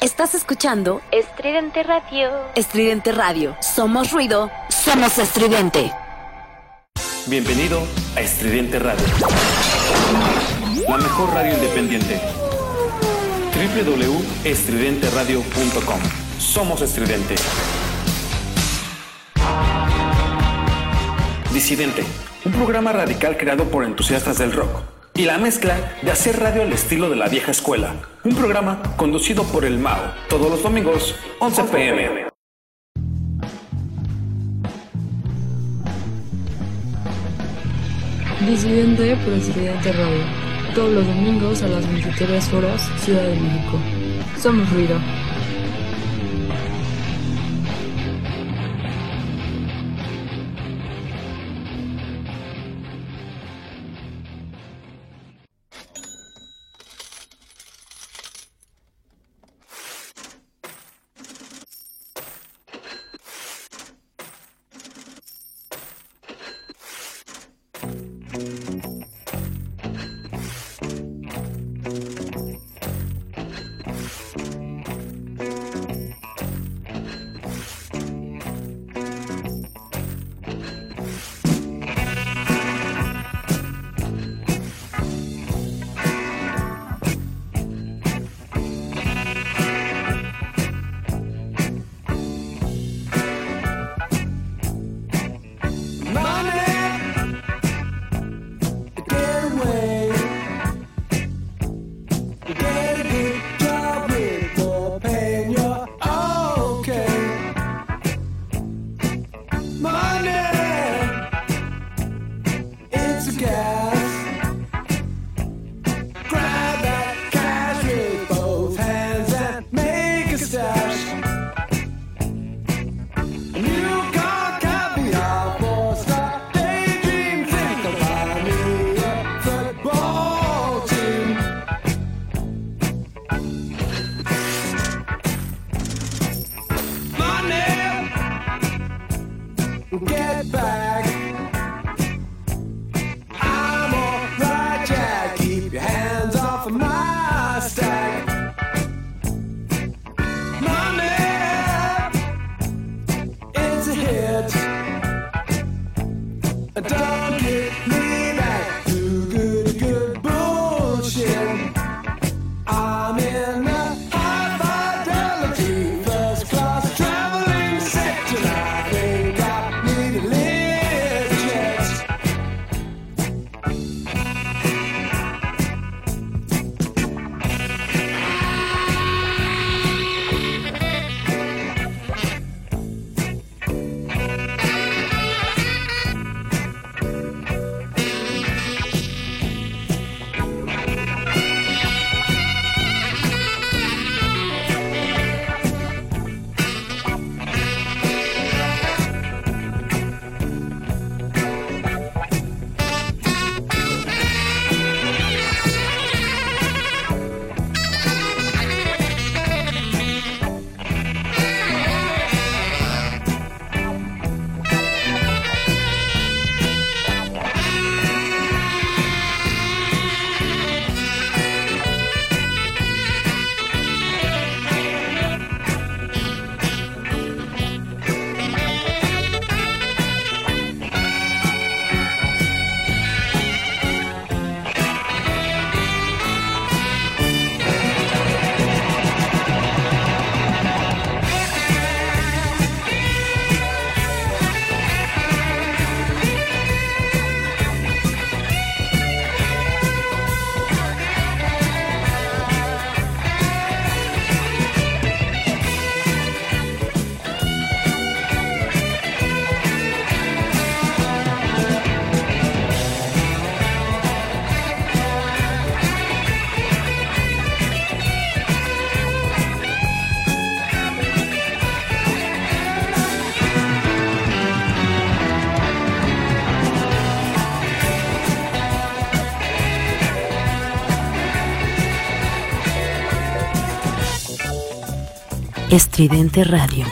Estás escuchando Estridente Radio. Estridente Radio. Somos ruido, somos estridente. Bienvenido a Estridente Radio. La mejor radio independiente. www.estridenteradio.com. Somos estridente. Disidente, un programa radical creado por entusiastas del rock y la mezcla de hacer radio al estilo de la vieja escuela. Un programa conducido por el Mao, todos los domingos, 11 pm. Disidente por Estudiante Radio. Todos los domingos a las 23 horas, Ciudad de México. Somos ruido. Estridente Radio.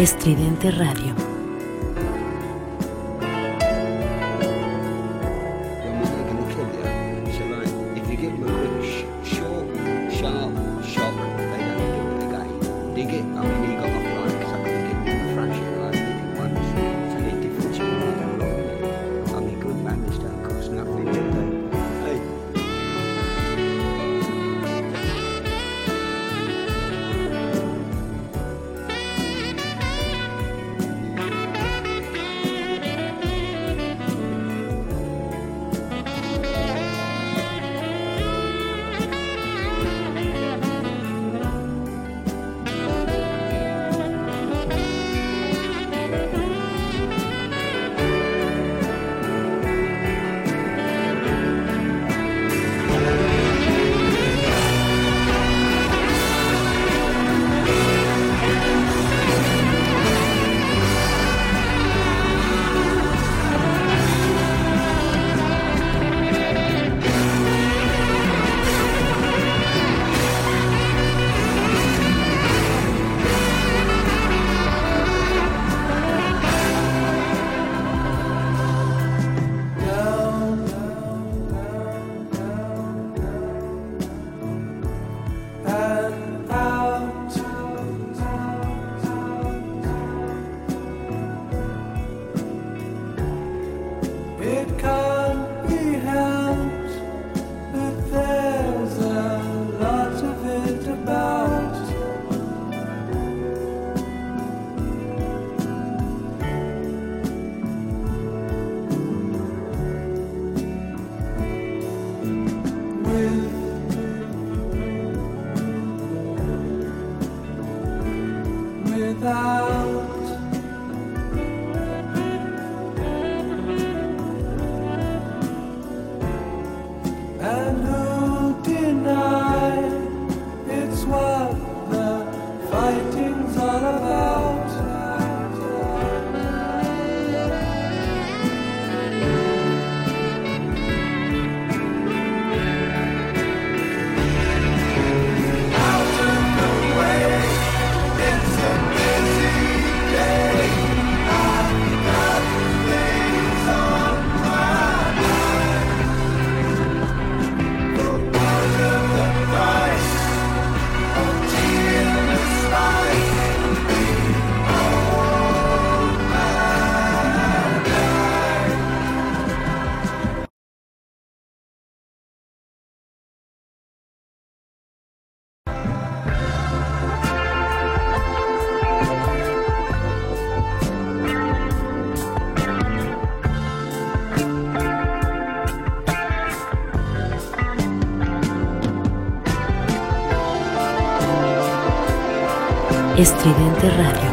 Estridente Radio. Without Estridente Radio.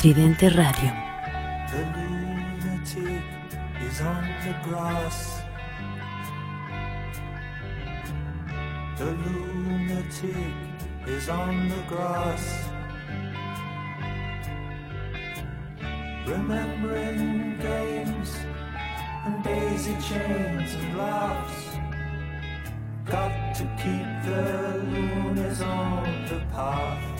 Estridente Radio. The nudity is on the grass. The lunatic is on the grass. Remembering games and daisy chains and laughs. Got to keep the lunatic on the path.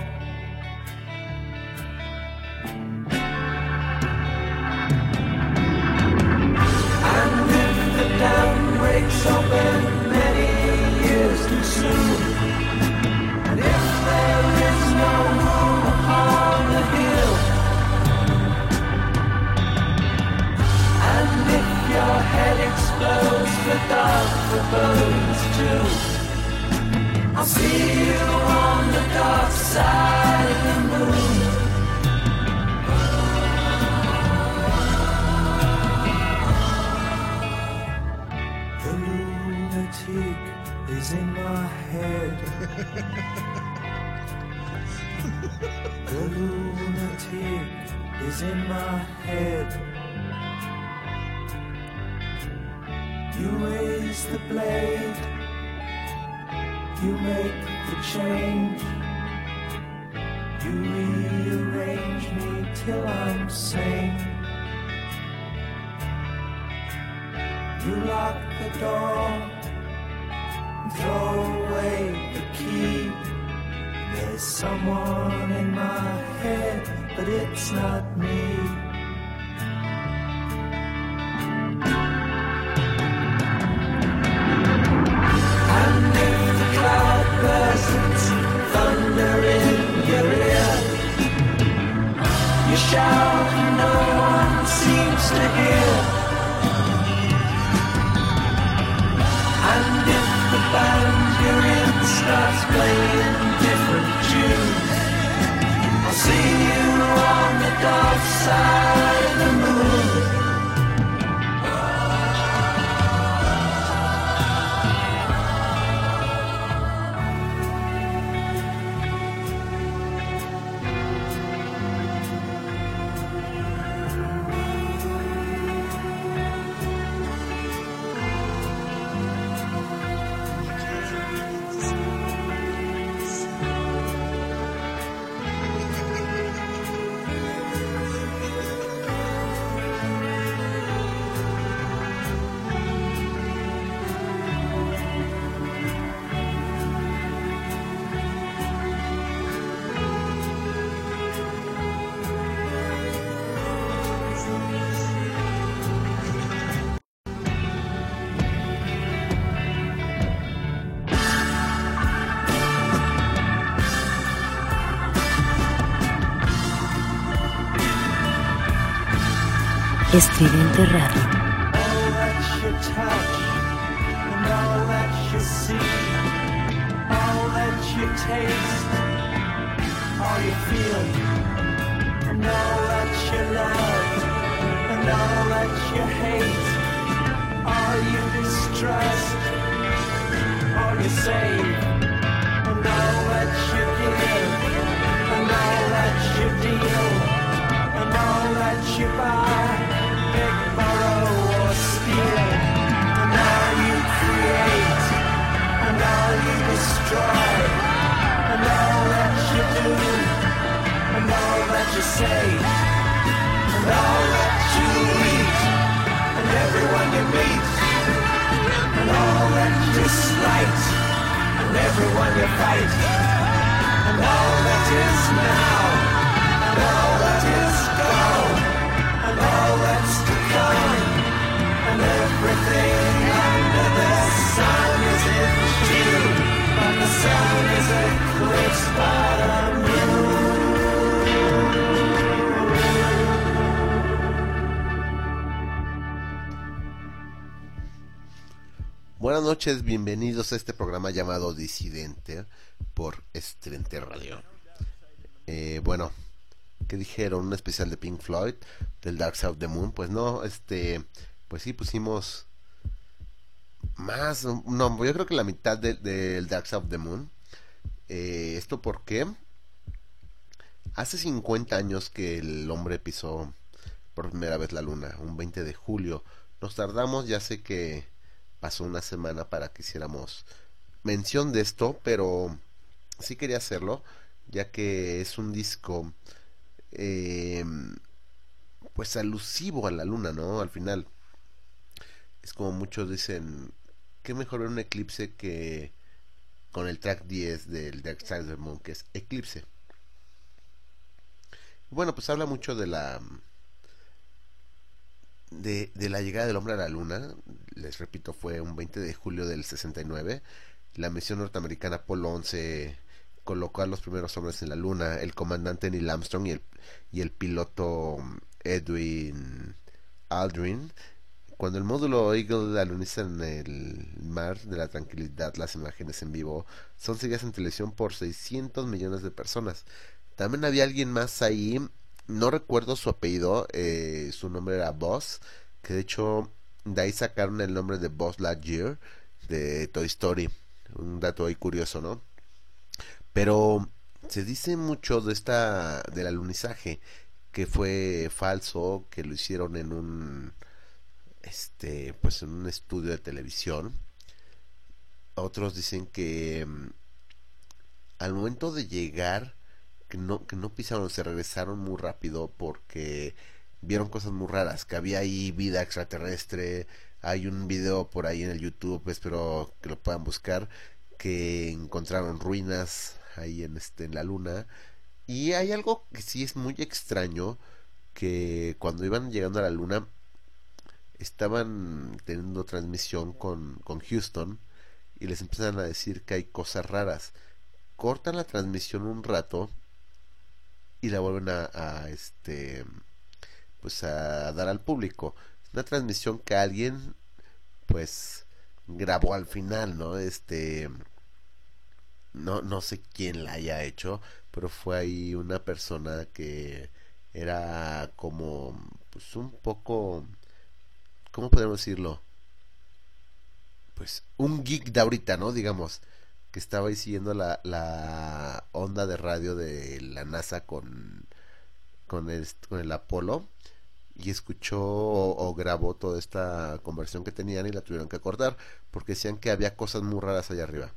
Estridente Radio. Noches, bienvenidos a este programa llamado Disidente por Estrente Radio. Eh, bueno, ¿qué dijeron? ¿Un especial de Pink Floyd? ¿Del Dark Side of the Moon? Pues no, este, pues sí pusimos más, no, yo creo que la mitad del Dark Side of the Moon. Eh, ¿Esto por qué? Hace 50 años que el hombre pisó por primera vez la luna, un 20 de julio. Nos tardamos, ya sé que pasó una semana para que hiciéramos mención de esto, pero sí quería hacerlo, ya que es un disco eh, pues alusivo a la luna, ¿no? Al final es como muchos dicen, qué mejor ver un eclipse que con el track 10 del Dark Side of the Moon, que es Eclipse. Bueno, pues habla mucho de la de, de, la llegada del hombre a la luna. Les repito, fue un 20 de julio del 69. La misión norteamericana Apolo 11 colocó a los primeros hombres en la luna. El comandante Neil Armstrong y el, y el piloto Edwin Aldrin. Cuando el módulo Eagle aluniza en el mar de la tranquilidad, las imágenes en vivo son seguidas en televisión por 600 millones de personas. También había alguien más ahí, no recuerdo su apellido, eh, su nombre era Boss, que de hecho de ahí sacaron el nombre de Boss Lightyear de Toy Story. Un dato ahí curioso, ¿no? Pero se dice mucho de esta del alunizaje que fue falso, que lo hicieron en un este pues en un estudio de televisión. Otros dicen que mm, al momento de llegar que no, que no pisaron, se regresaron muy rápido porque vieron cosas muy raras, que había ahí vida extraterrestre, hay un video por ahí en el YouTube, espero que lo puedan buscar, que encontraron ruinas ahí en este en la luna y hay algo que sí es muy extraño que cuando iban llegando a la luna estaban teniendo transmisión con, con Houston y les empiezan a decir que hay cosas raras. Cortan la transmisión un rato y la vuelven a, este pues a dar al público. Una transmisión que alguien pues grabó al final no este no no sé quién la haya hecho pero fue ahí una persona que era como pues un poco cómo podemos decirlo pues un geek de ahorita no digamos que estaba siguiendo la, onda de radio de la NASA con, el, Apolo y escuchó o, grabó toda esta conversión que tenían y la tuvieron que cortar porque decían que había cosas muy raras allá arriba.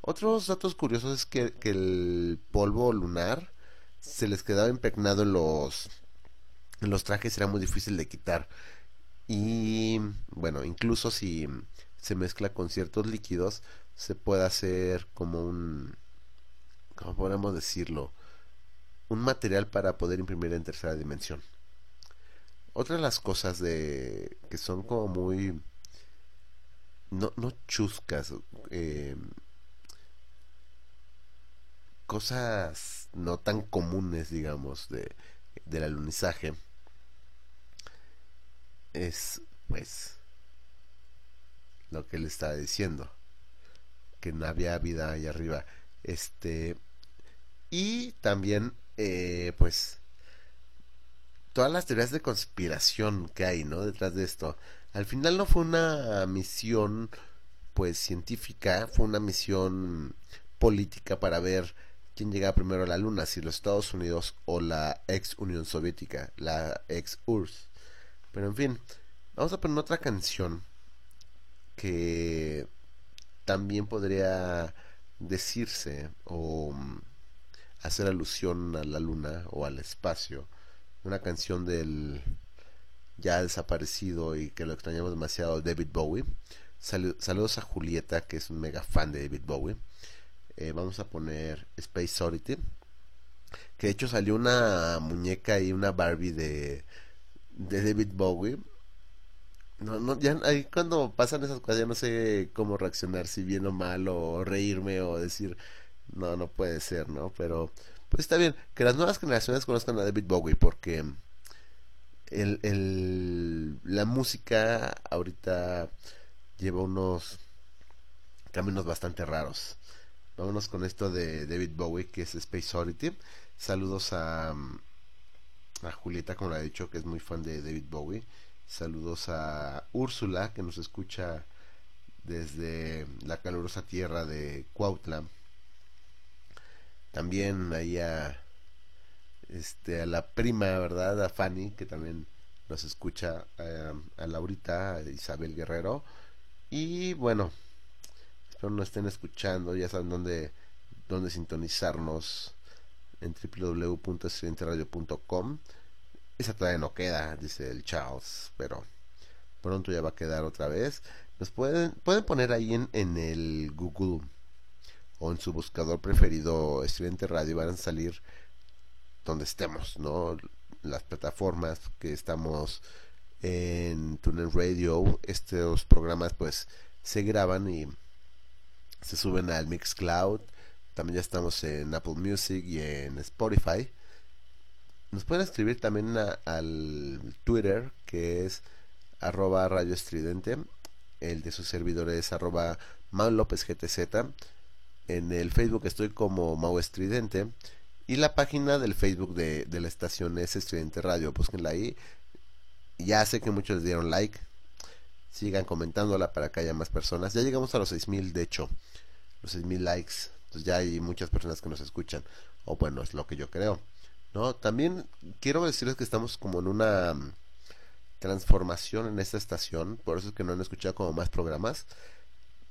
Otros datos curiosos es que, que el polvo lunar se les quedaba impregnado en los, en los trajes, era muy difícil de quitar. Y bueno, incluso si se mezcla con ciertos líquidos, se puede hacer como un, ¿cómo podemos decirlo? Un material para poder imprimir en tercera dimensión. Otra de las cosas de que son como muy no, no chuscas, eh, cosas no tan comunes, digamos, de, del alunizaje, es pues lo que él estaba diciendo que no había vida ahí arriba. Este. Y también, eh, pues. Todas las teorías de conspiración que hay, ¿no? Detrás de esto. Al final no fue una misión, pues, científica, fue una misión política para ver quién llegaba primero a la Luna, si los Estados Unidos o la ex Unión Soviética, la ex URSS. Pero en fin, vamos a poner otra canción que también podría decirse o mm, hacer alusión a la luna o al espacio. Una canción del ya desaparecido y que lo extrañamos demasiado David Bowie. saludos a Julieta, que es un mega fan de David Bowie. Eh, vamos a poner Space Oddity. Que de hecho salió una muñeca y una Barbie de, de David Bowie no, no, ya ahí cuando pasan esas cosas ya no sé cómo reaccionar, si bien o mal, o reírme, o decir, no, no puede ser, ¿no? Pero, pues está bien, que las nuevas generaciones conozcan a David Bowie, porque el, la música ahorita lleva unos caminos bastante raros. Vámonos con esto de David Bowie, que es Space Oddity. Saludos a, a Julieta, como le ha dicho, que es muy fan de David Bowie. Saludos a Úrsula, que nos escucha desde la calurosa tierra de Cuautla. También ahí a, este, a la prima, ¿verdad? A Fanny, que también nos escucha. eh, a Laurita, a Isabel Guerrero. Y bueno, espero nos estén escuchando. Ya saben dónde, dónde sintonizarnos en www.estudianteradio.com. Esa todavía no queda, dice el Charles, pero pronto ya va a quedar otra vez. Nos pueden, pueden poner ahí en, en el Google o en su buscador preferido Estudiante Radio y van a salir donde estemos, ¿no? Las plataformas que estamos en TuneIn Radio, estos programas pues se graban y se suben al Mixcloud. También ya estamos en Apple Music y en Spotify. Nos pueden escribir también al Twitter que es arroba radio estridente. El de su servidor es arroba GTZ. En el Facebook estoy como Mau Estridente. Y la página del Facebook de, de la estación es Estridente Radio. Búsquenla ahí. Ya sé que muchos dieron like. Sigan comentándola para que haya más personas. Ya llegamos a los 6000, de hecho. Los 6000 likes. Entonces ya hay muchas personas que nos escuchan. O bueno, es lo que yo creo. ¿No? También quiero decirles que estamos como en una mm, transformación en esta estación. Por eso es que no han escuchado como más programas.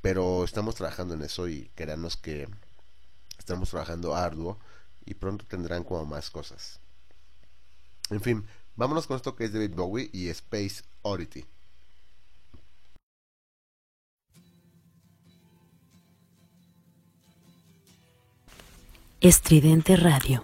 Pero estamos trabajando en eso y créanos que estamos trabajando arduo y pronto tendrán como más cosas. En fin, vámonos con esto que es David Bowie y Space Oddity. Estridente Radio.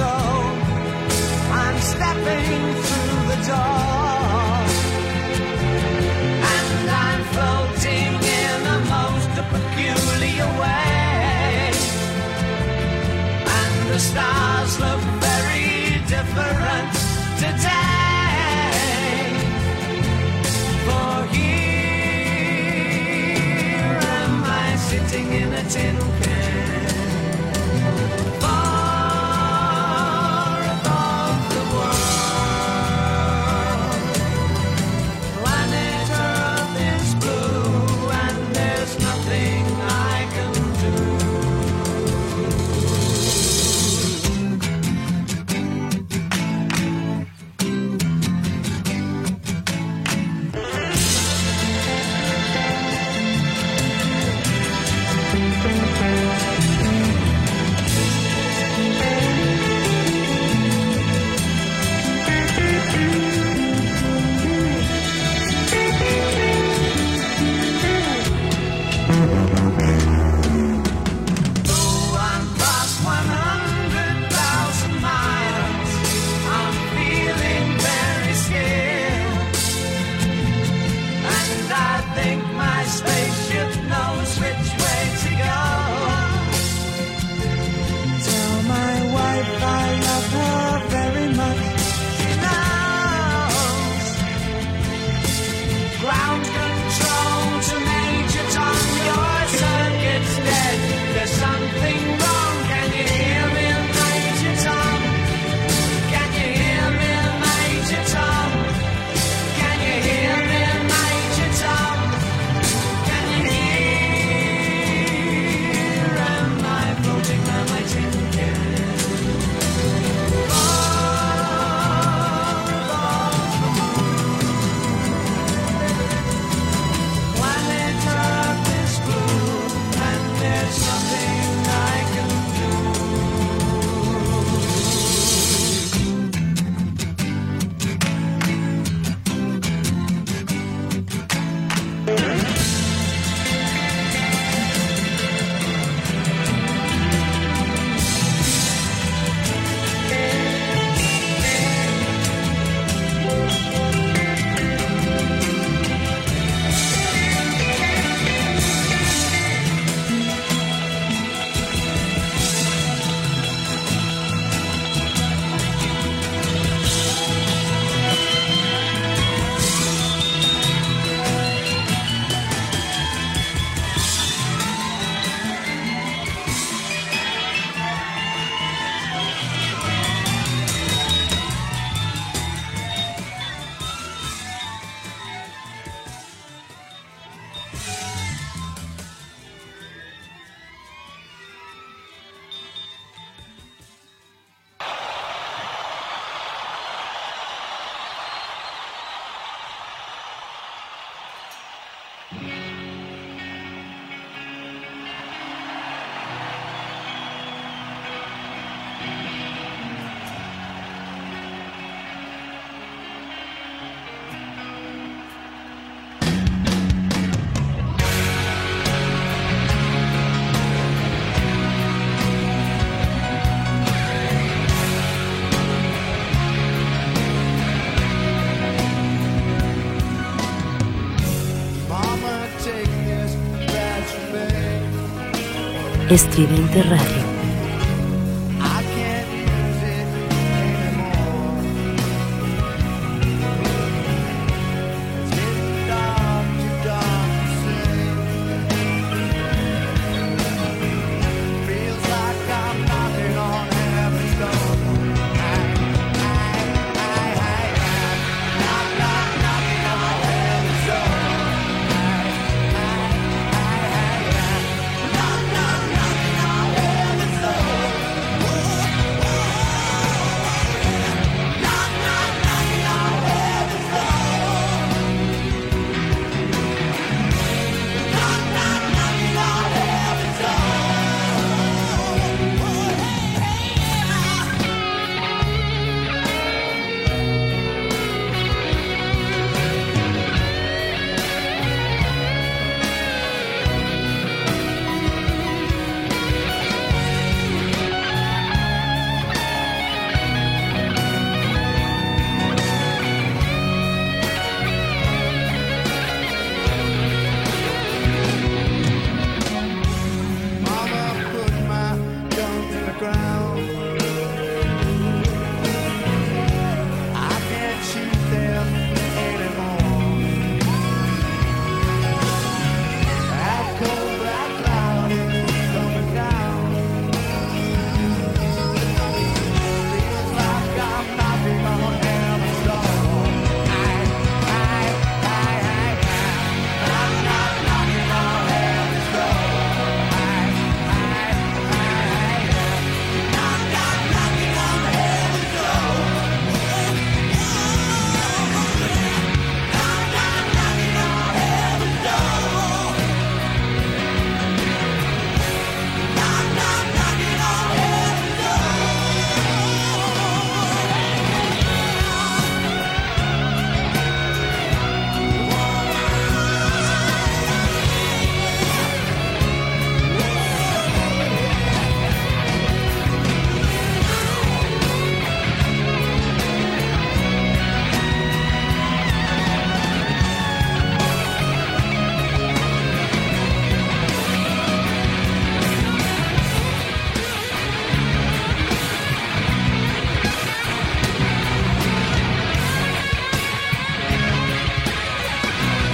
I'm stepping through the door. And I'm floating in a most peculiar way. And the stars look very different today. For here am I sitting in a tin can. Estridente Radio.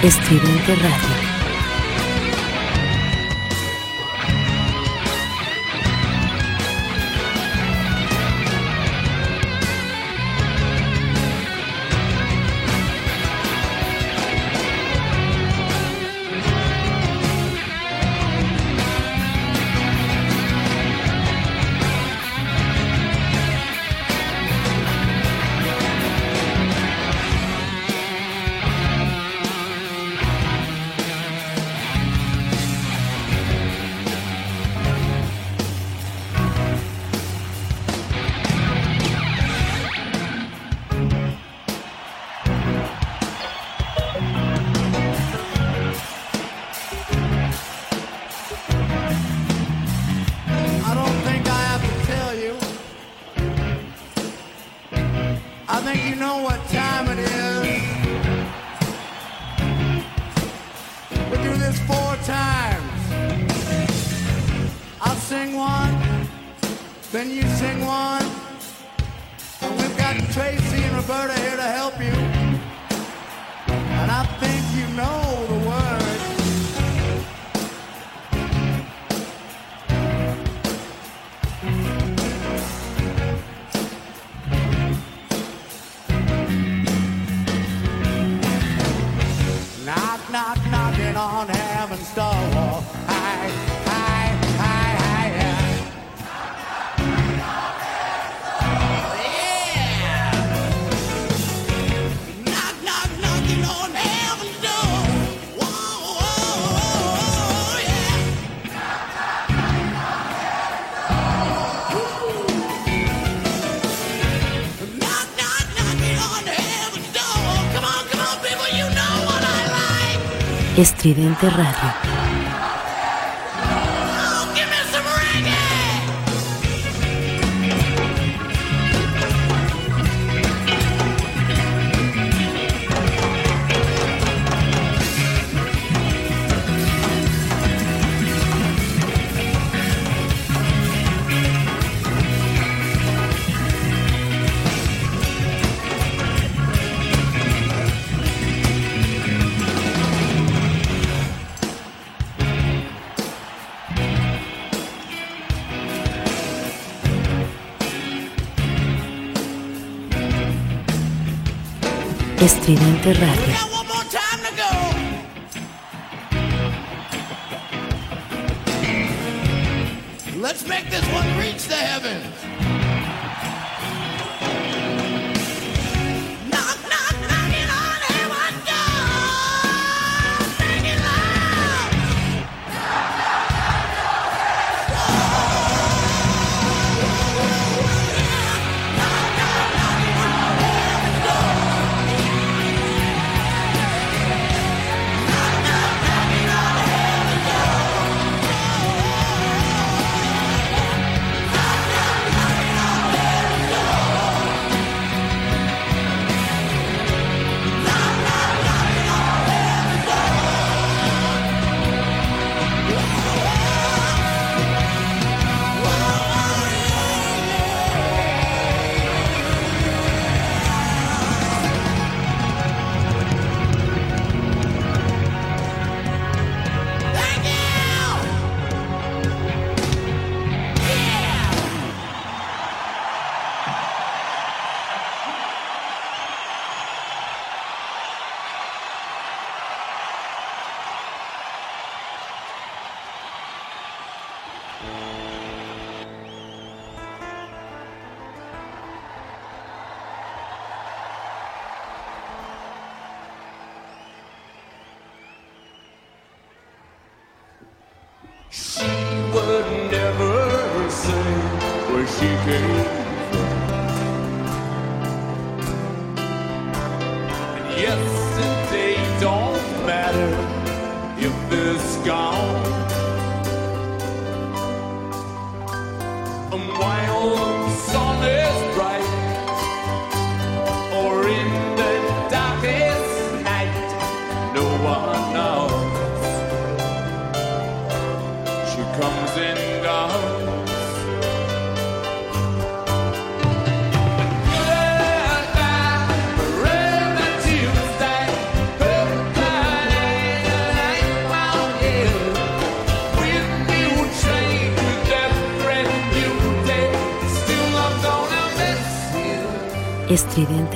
Estridente Radio. Like. Estridente Radio. Estridente Radio.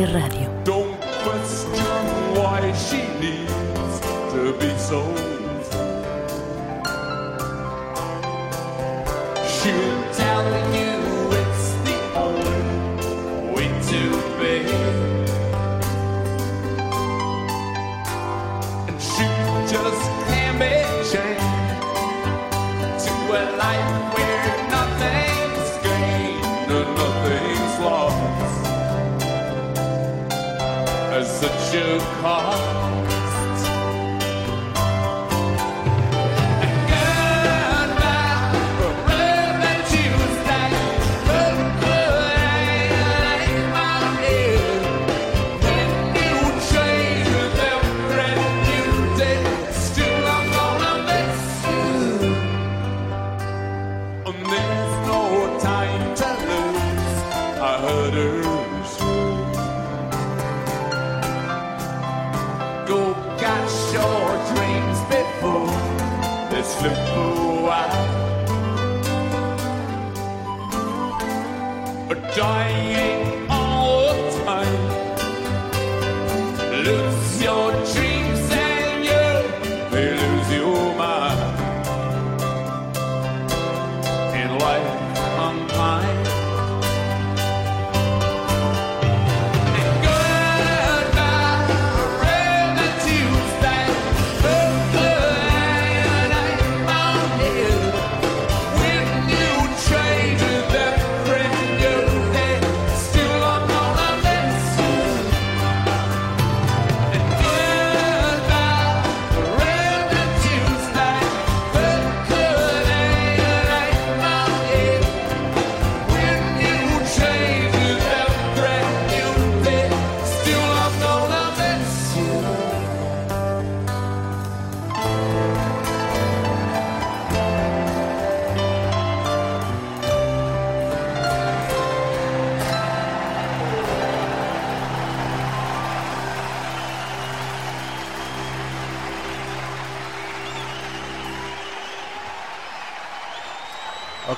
Radio.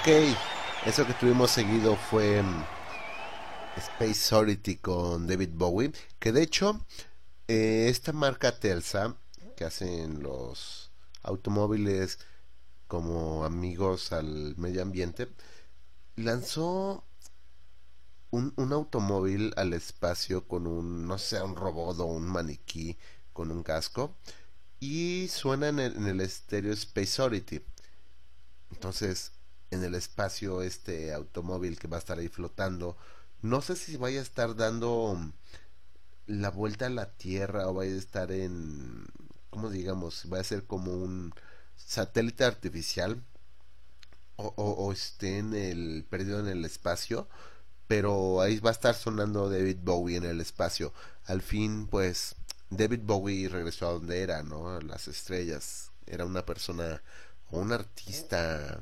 Ok, eso que tuvimos seguido fue mm, Space Oddity con David Bowie, que de hecho eh, esta marca Telsa, que hacen los automóviles como amigos al medio ambiente, lanzó un, automóvil al espacio con un, no sé, un robot o un maniquí con un casco y suena en el, en el estéreo Space Oddity. Entonces, en el espacio, este automóvil que va a estar ahí flotando, no sé si vaya a estar dando la vuelta a la Tierra o vaya a estar en, ¿cómo digamos? Va a ser como un satélite artificial o, esté en el perdido en el espacio pero ahí va a estar sonando David Bowie en el espacio. Al fin pues David Bowie regresó a donde era no a las estrellas. Era una persona un artista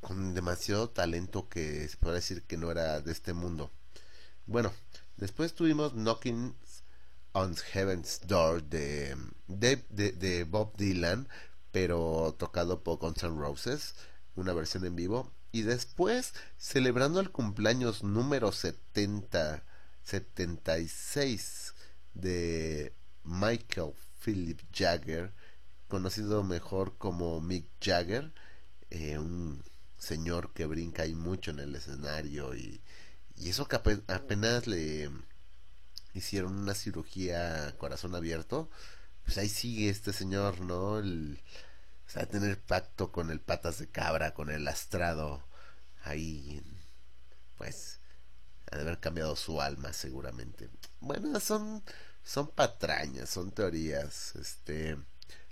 con demasiado talento que se puede decir que no era de este mundo. Bueno después tuvimos Knocking on Heaven's Door de, de Bob Dylan pero tocado por Guns N' Roses una versión en vivo. Y después celebrando el cumpleaños número 70 76 de Michael Philip Jagger conocido mejor como Mick Jagger eh, un señor que brinca ahí mucho en el escenario y, y eso que ape- apenas le hicieron una cirugía corazón abierto pues ahí sigue este señor no el o sea, tener pacto con el patas de cabra, con el lastrado, ahí, pues, ha de haber cambiado su alma seguramente. Bueno, son, son patrañas, son teorías. Este,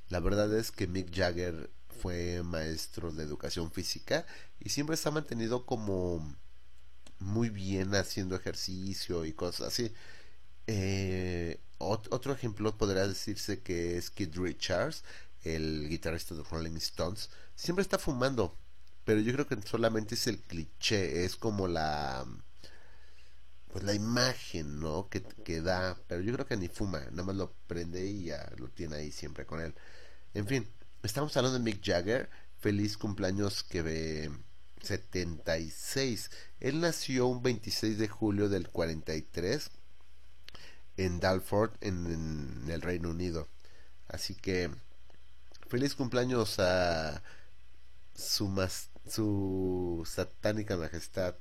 la verdad es que Mick Jagger fue maestro de educación física y siempre ha mantenido como muy bien haciendo ejercicio y cosas así. Eh, ot- otro ejemplo podría decirse que es Keith Richards, el guitarrista de Rolling Stones, siempre está fumando, pero yo creo que solamente es el cliché, es como la pues la imagen, ¿no? Que, que da, pero yo creo que ni fuma, nada más lo prende y ya lo tiene ahí siempre con él. En fin, estamos hablando de Mick Jagger, feliz cumpleaños que ve 76. Él nació un 26 de julio del 43 en Dalford, en, en el Reino Unido. Así que feliz cumpleaños a su, mas- su satánica majestad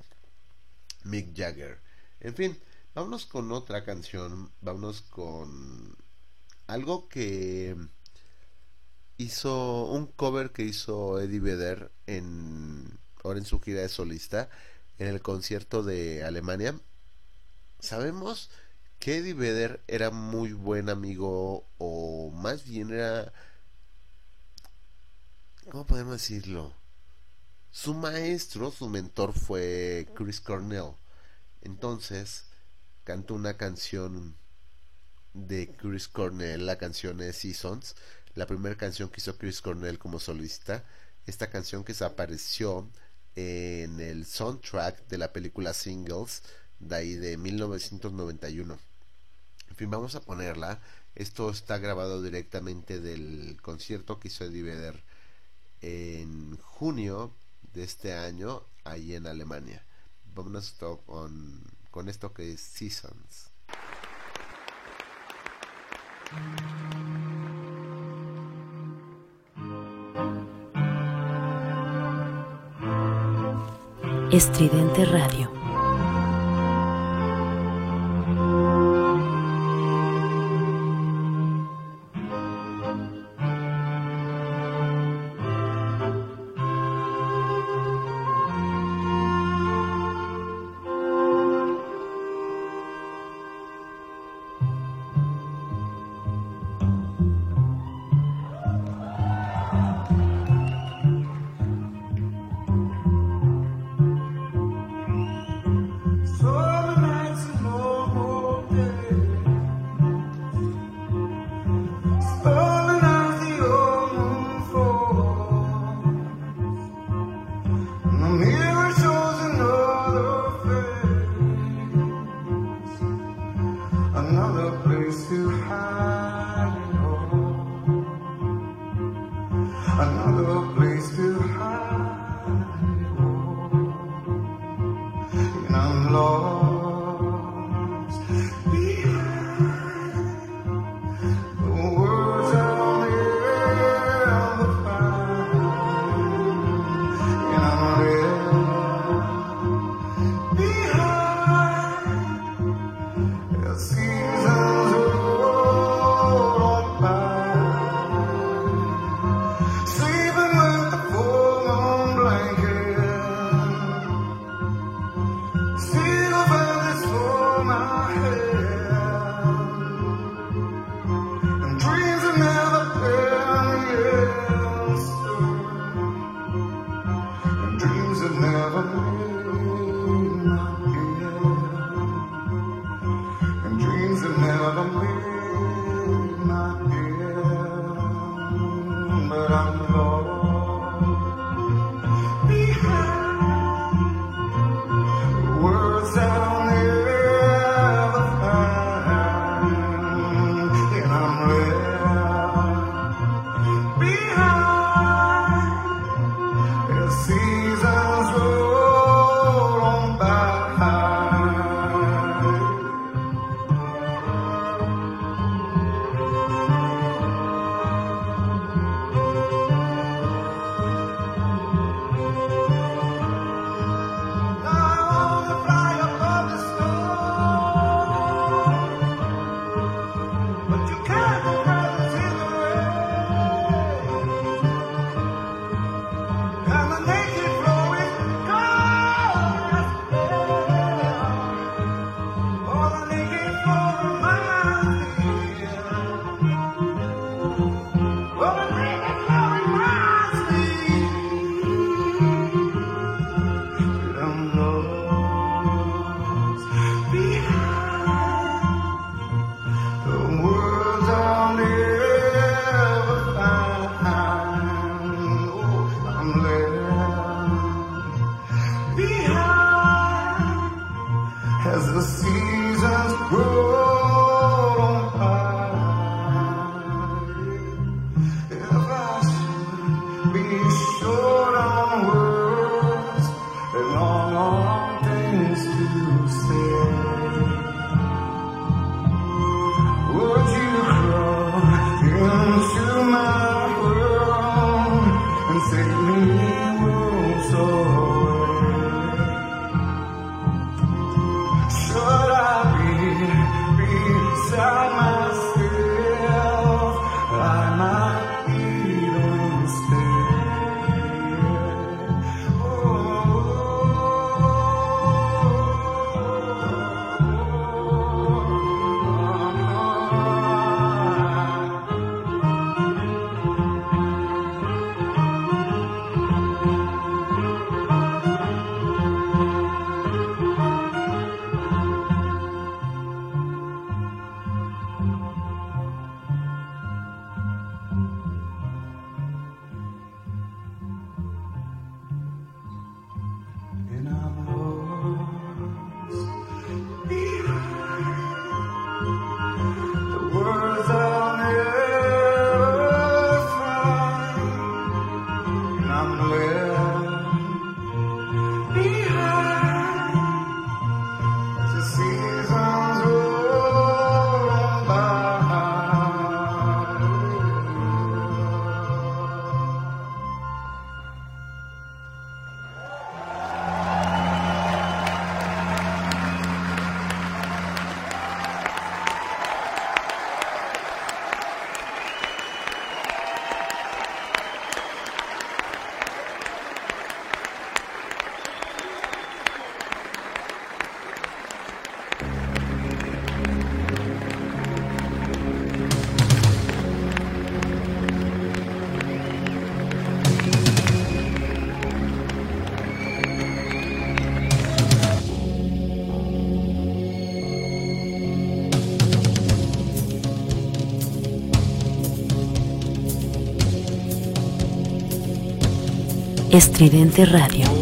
Mick Jagger. En fin, vámonos con otra canción, vámonos con algo que hizo un cover que hizo Eddie Vedder en ahora en su gira de solista en el concierto de Alemania. Sabemos que Eddie Vedder era muy buen amigo o más bien era ¿cómo podemos decirlo? Su maestro, su mentor fue Chris Cornell. Entonces, cantó una canción de Chris Cornell, la canción es Seasons, la primera canción que hizo Chris Cornell como solista, esta canción que se apareció en el soundtrack de la película Singles, de ahí de 1991. En fin, vamos a ponerla. Esto está grabado directamente del concierto que hizo Eddie en junio de este año ahí en Alemania. Vámonos con, con esto que es Seasons. Estridente Radio. Estridente Radio.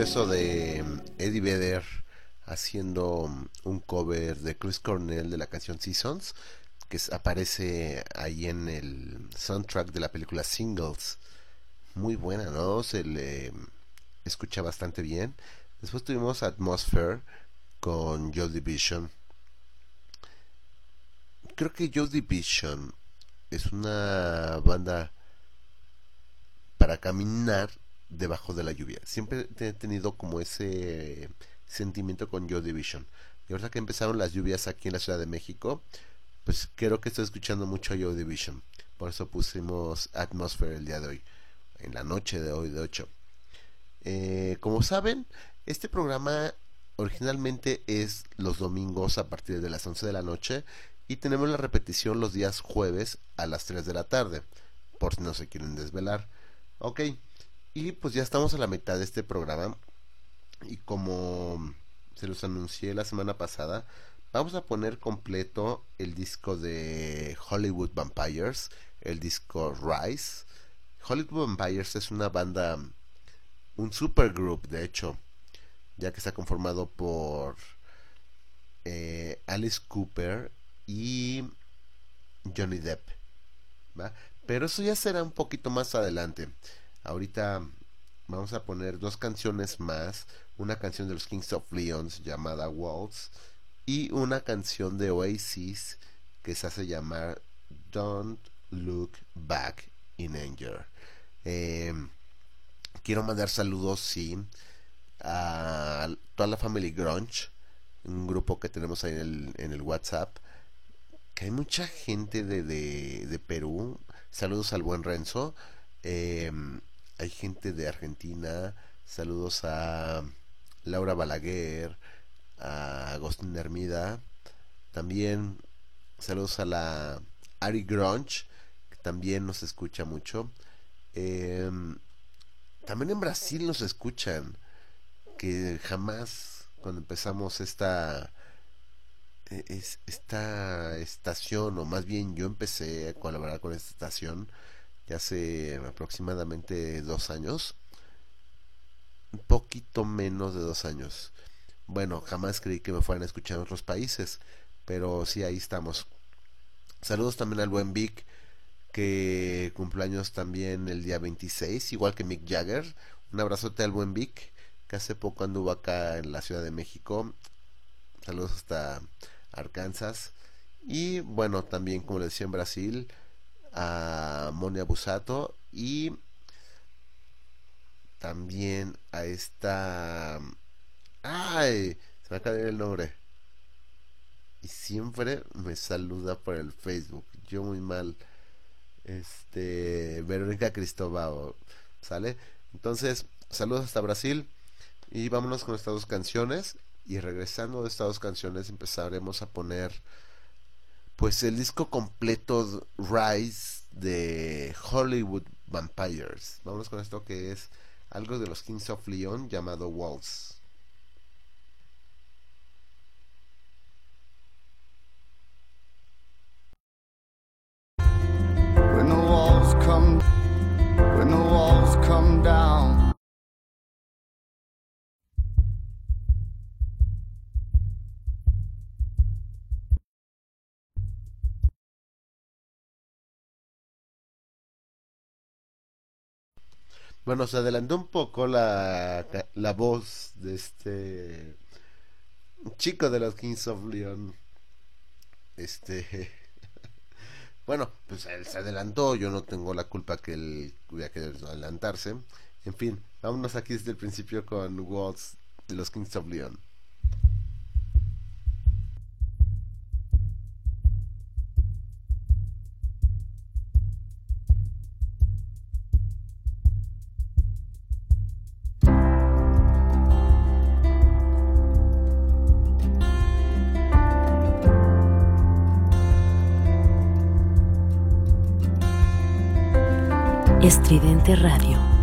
Eso de mm, Eddie Vedder haciendo mm, un cover de Chris Cornell de la canción Seasons? Que aparece ahí en el soundtrack de la película Singles. Muy buena, ¿no? Se le mm, escucha bastante bien. Después tuvimos Atmosphere con Joe Division. Creo que Joe Division es una banda para caminar debajo de la lluvia. Siempre he tenido como ese sentimiento con Joy Division. Y ahora que empezaron las lluvias aquí en la Ciudad de México, pues creo que estoy escuchando mucho a Joy Division. Por eso pusimos Atmosphere el día de hoy, en la noche de hoy de 8. Eh, como saben, este programa originalmente es los domingos a partir de las 11 de la noche y tenemos la repetición los días jueves a las 3 de la tarde, por si no se quieren desvelar. Ok, y pues ya estamos a la mitad de este programa y como se los anuncié la semana pasada, vamos a poner completo el disco de Hollywood Vampires, el disco Rise. Hollywood Vampires es una banda, un supergroup de hecho, ya que está conformado por eh, Alice Cooper y Johnny Depp. ¿va? Pero eso ya será un poquito más adelante. Ahorita vamos a poner dos canciones más. Una canción de los Kings of Leons llamada Waltz y una canción de Oasis que se hace llamar Don't Look Back in Anger. Eh, quiero mandar saludos, sí, a toda la familia Grunge, un grupo que tenemos ahí en el, en el WhatsApp, que hay mucha gente de, de, de Perú. Saludos al buen Renzo. Eh, hay gente de Argentina. Saludos a Laura Balaguer, a Agustín Hermida. También saludos a la Ari Grunge, que también nos escucha mucho. Eh, también en Brasil nos escuchan, que jamás cuando empezamos esta e- es- esta estación, o más bien yo empecé a colaborar con esta estación ya hace aproximadamente dos años, un poquito menos de dos años. Bueno, jamás creí que me fueran a escuchar en otros países, pero sí, ahí estamos. Saludos también al buen Vic, que cumpleaños también el día 26, igual que Mick Jagger. Un abrazote al buen Vic, que hace poco anduvo acá en la Ciudad de México. Saludos hasta Arkansas. Y bueno, también como les decía en Brasil, a Monia Busato y también a esta... ¡Ay! Se me acaba de el nombre. Y siempre me saluda por el Facebook. Yo muy mal. Este... Verónica Cristóbal. ¿Sale? Entonces, saludos hasta Brasil. Y vámonos con estas dos canciones. Y regresando de estas dos canciones empezaremos a poner pues el disco completo Rise de Hollywood Vampires. Vámonos con esto que es algo de los Kings of Leon llamado walls walls. Bueno, se adelantó un poco la, la voz de este chico de los Kings of Leon. Este. Bueno, pues él se adelantó, yo no tengo la culpa que él hubiera querido adelantarse. En fin, vámonos aquí desde el principio con Waltz de los Kings of Leon. Occidente Radio.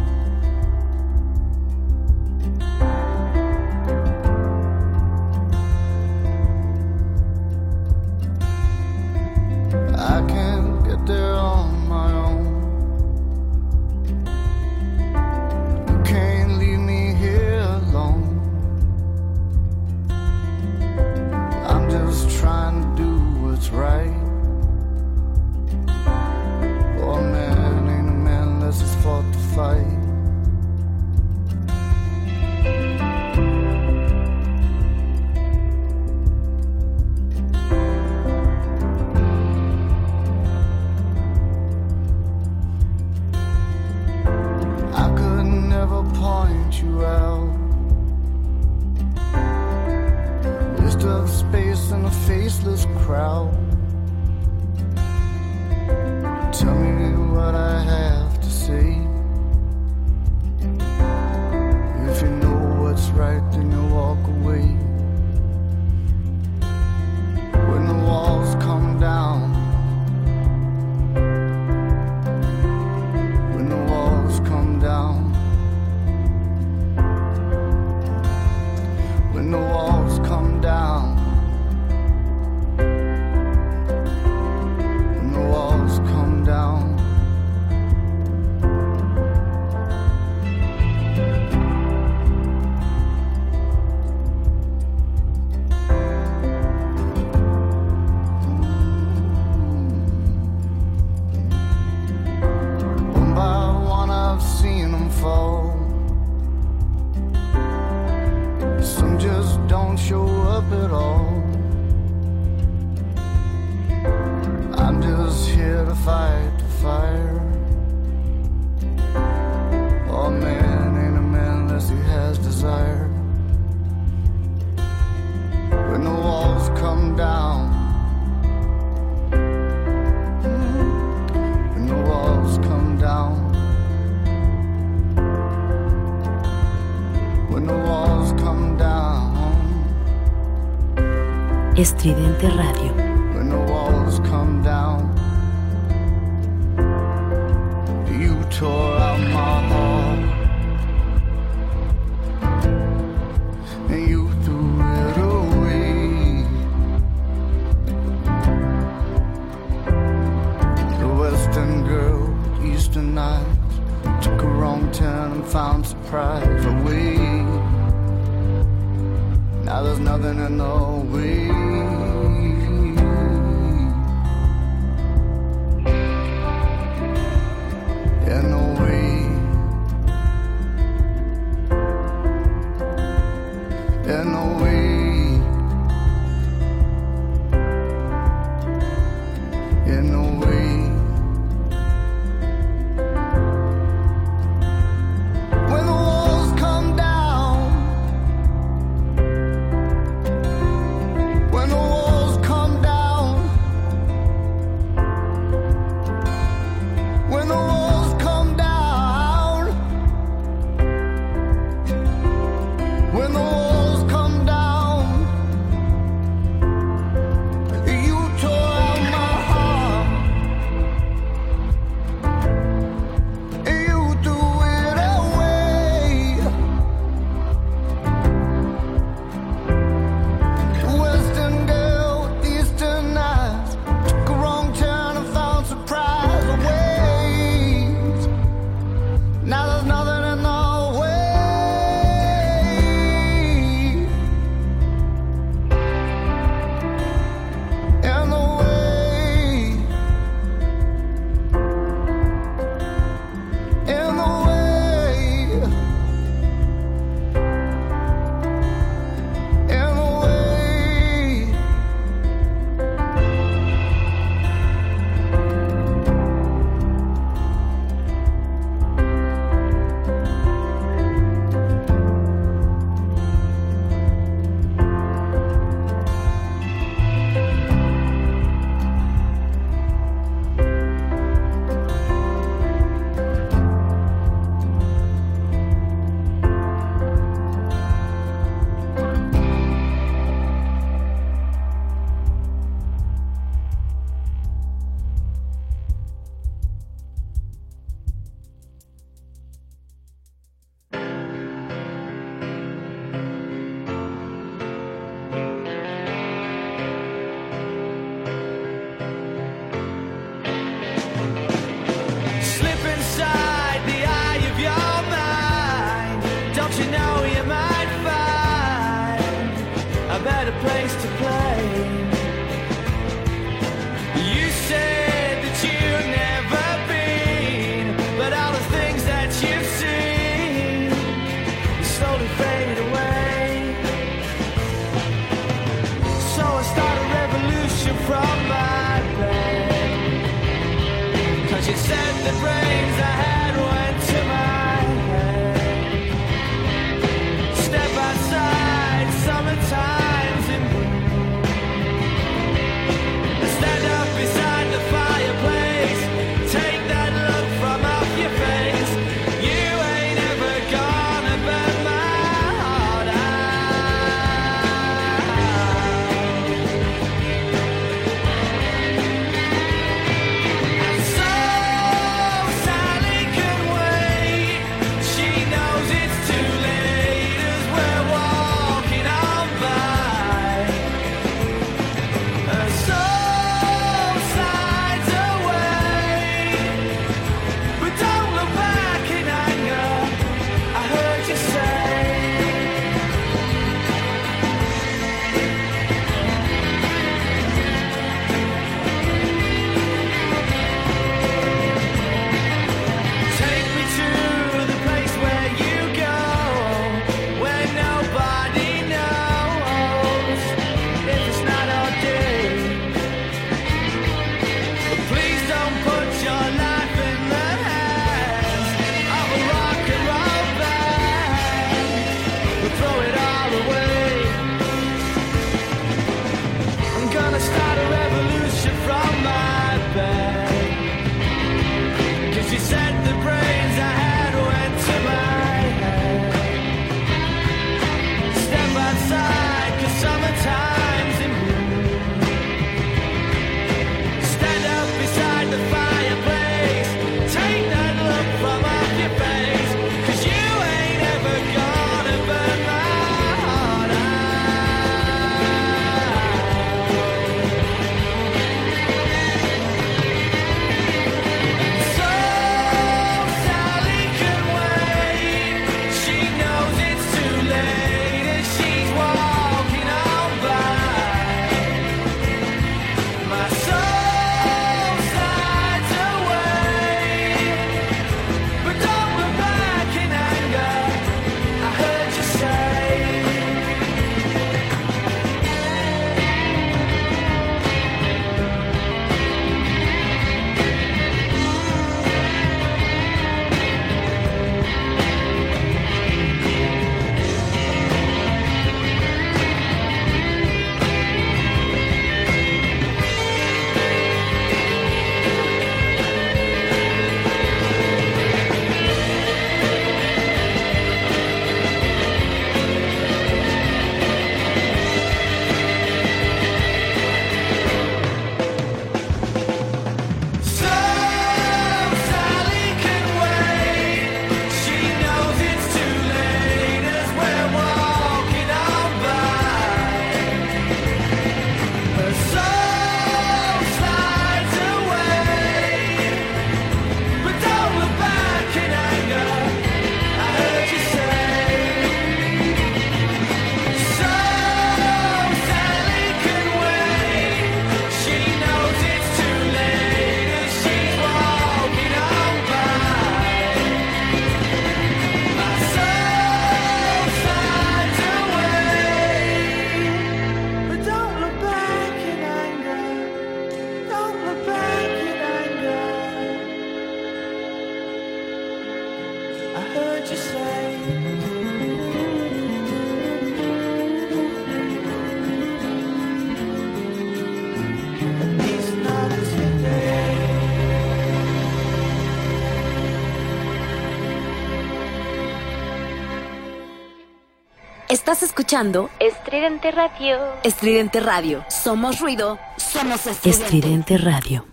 Estás escuchando Estridente Radio. Estridente Radio. Somos ruido, somos estridente. Estridente Radio.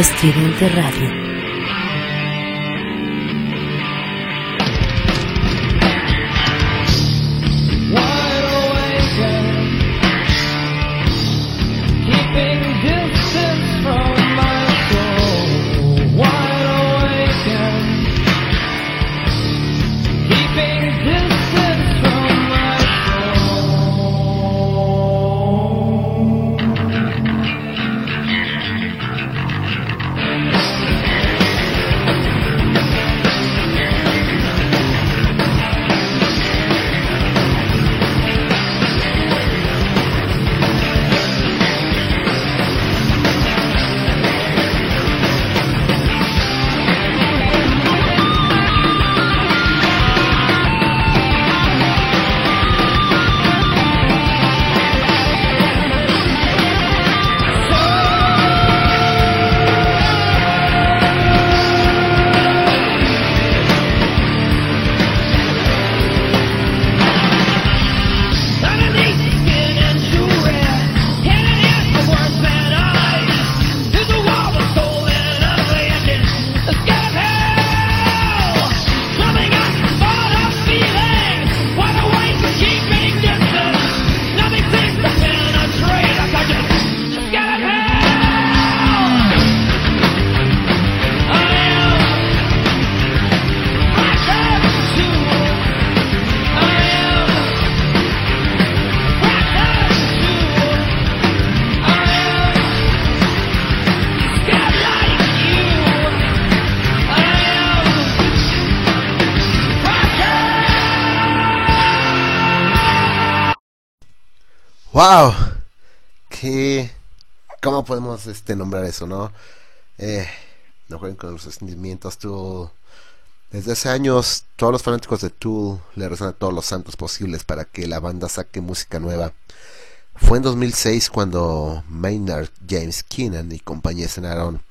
Estridente Radio. ¿Cómo podemos este, nombrar eso, no? Eh, no jueguen con los sentimientos, Tool. Desde hace años, todos los fanáticos de Tool le rezan a todos los santos posibles para que la banda saque música nueva. Fue en 2006 cuando Maynard James Keenan y compañía estrenaron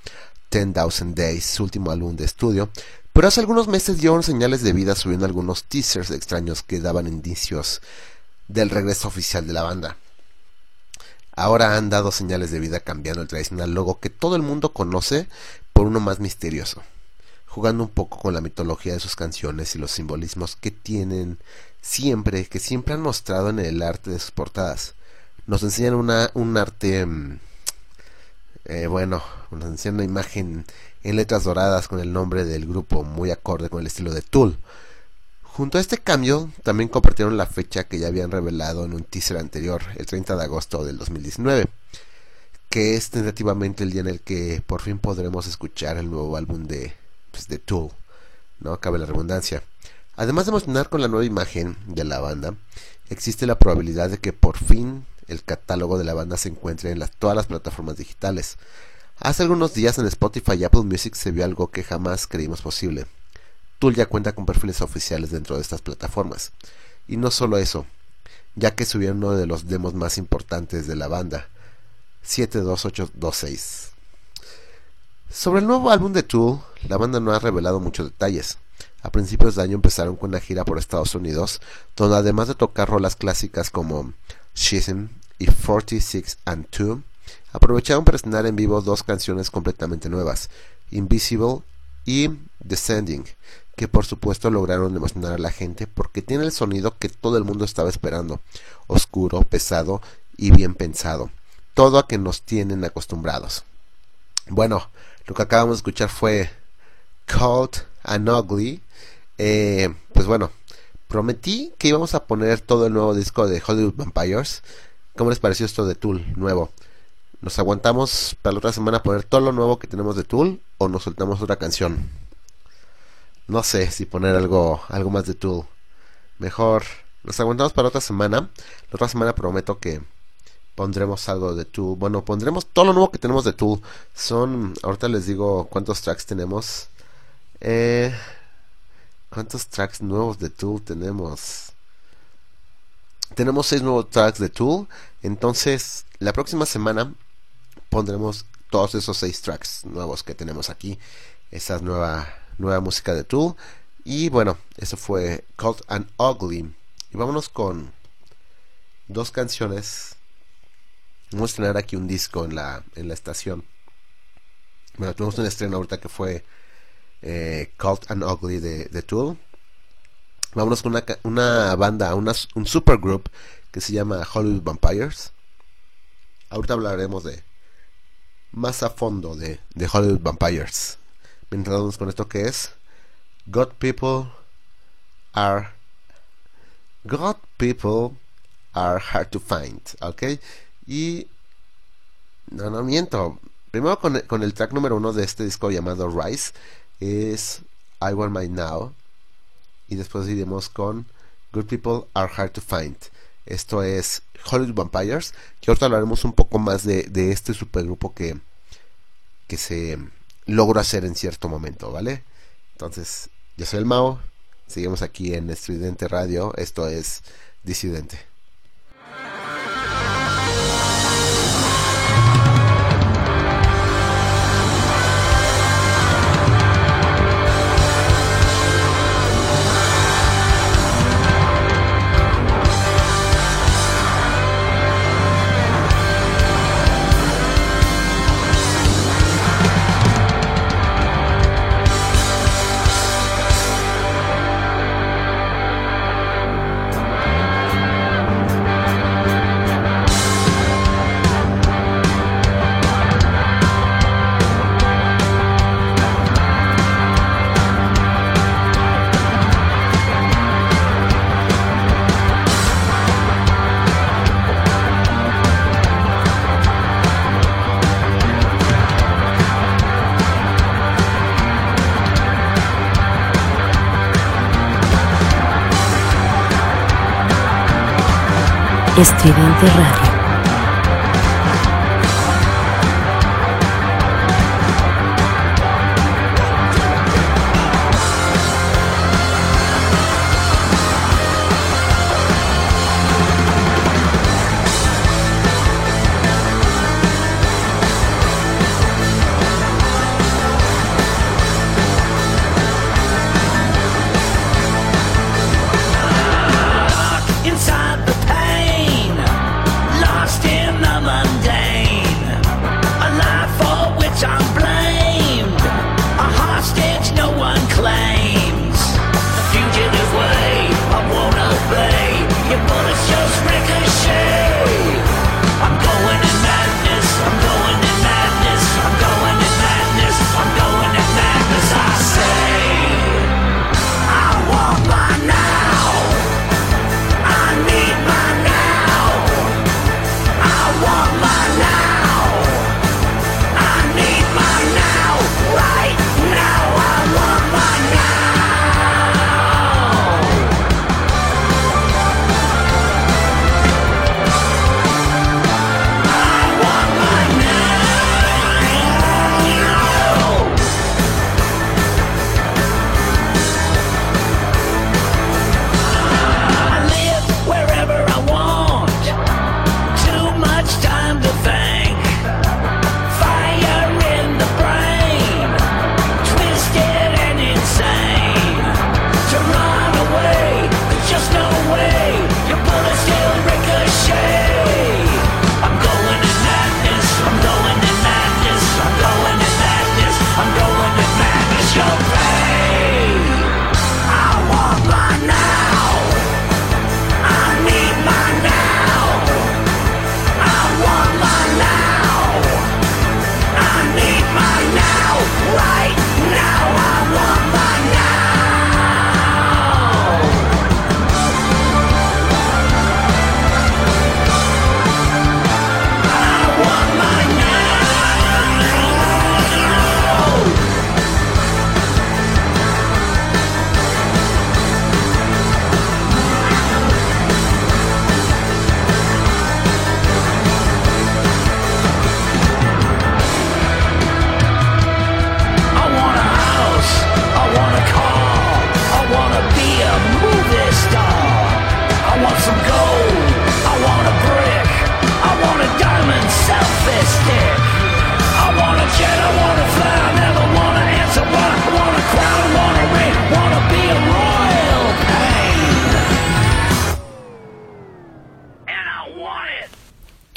10,000 Days, su último álbum de estudio, pero hace algunos meses dieron señales de vida subiendo algunos teasers extraños que daban indicios del regreso oficial de la banda. Ahora han dado señales de vida cambiando el tradicional logo que todo el mundo conoce por uno más misterioso, jugando un poco con la mitología de sus canciones y los simbolismos que tienen siempre, que siempre han mostrado en el arte de sus portadas. Nos enseñan una, un arte, mm, eh, bueno, nos enseñan una imagen en letras doradas con el nombre del grupo, muy acorde con el estilo de Tool. Junto a este cambio, también compartieron la fecha que ya habían revelado en un teaser anterior, el 30 de agosto del 2019, que es tentativamente el día en el que por fin podremos escuchar el nuevo álbum de, pues, de Tool, no cabe la redundancia. Además de emocionar con la nueva imagen de la banda, existe la probabilidad de que por fin el catálogo de la banda se encuentre en todas las plataformas digitales. Hace algunos días en Spotify y Apple Music se vio algo que jamás creímos posible. Tool ya cuenta con perfiles oficiales dentro de estas plataformas. Y no solo eso, ya que subieron uno de los demos más importantes de la banda, 72826. Sobre el nuevo álbum de Tool, la banda no ha revelado muchos detalles. A principios de año empezaron con una gira por Estados Unidos, donde además de tocar rolas clásicas como Schism y 46 and 2, aprovecharon para estrenar en vivo dos canciones completamente nuevas, Invisible y Descending, que por supuesto lograron emocionar a la gente porque tiene el sonido que todo el mundo estaba esperando, oscuro, pesado y bien pensado, todo a que nos tienen acostumbrados. Bueno, lo que acabamos de escuchar fue Cold and Ugly. Eh, pues bueno, prometí que íbamos a poner todo el nuevo disco de Hollywood Vampires. ¿Cómo les pareció esto de Tool nuevo? ¿Nos aguantamos para la otra semana poner todo lo nuevo que tenemos de Tool o nos soltamos otra canción? No sé si poner algo, algo más de Tool. Mejor nos aguantamos para otra semana. La otra semana prometo que pondremos algo de Tool. Bueno, pondremos todo lo nuevo que tenemos de Tool. Son, ahorita les digo cuántos tracks tenemos. Eh, ¿Cuántos tracks nuevos de Tool tenemos? Tenemos seis nuevos tracks de Tool. Entonces, la próxima semana pondremos todos esos seis tracks nuevos que tenemos aquí. Esa nueva, nueva música de Tool. Y bueno, eso fue Cold and Ugly. Y vámonos con dos canciones. Vamos a tener aquí un disco en la, en la estación. Bueno, tuvimos un estreno ahorita que fue eh, Cult and Ugly de, de Tool. Vámonos con una, una banda, un supergroup que se llama Hollywood Vampires. Ahorita hablaremos de más a fondo de, de Hollywood Vampires. Vamos con esto que es God People are God People are hard to find, ¿ok? Y no, no miento. Primero con, con el track número uno de este disco llamado Rise es I Want My Now. Y después iremos con Good People Are Hard to Find. Esto es Hollywood Vampires. Que ahorita hablaremos un poco más de, de este supergrupo que, que se logró hacer en cierto momento, ¿vale? Entonces, yo soy el Mao. Seguimos aquí en Estridente Radio. Esto es Disidente. Estridente Radio.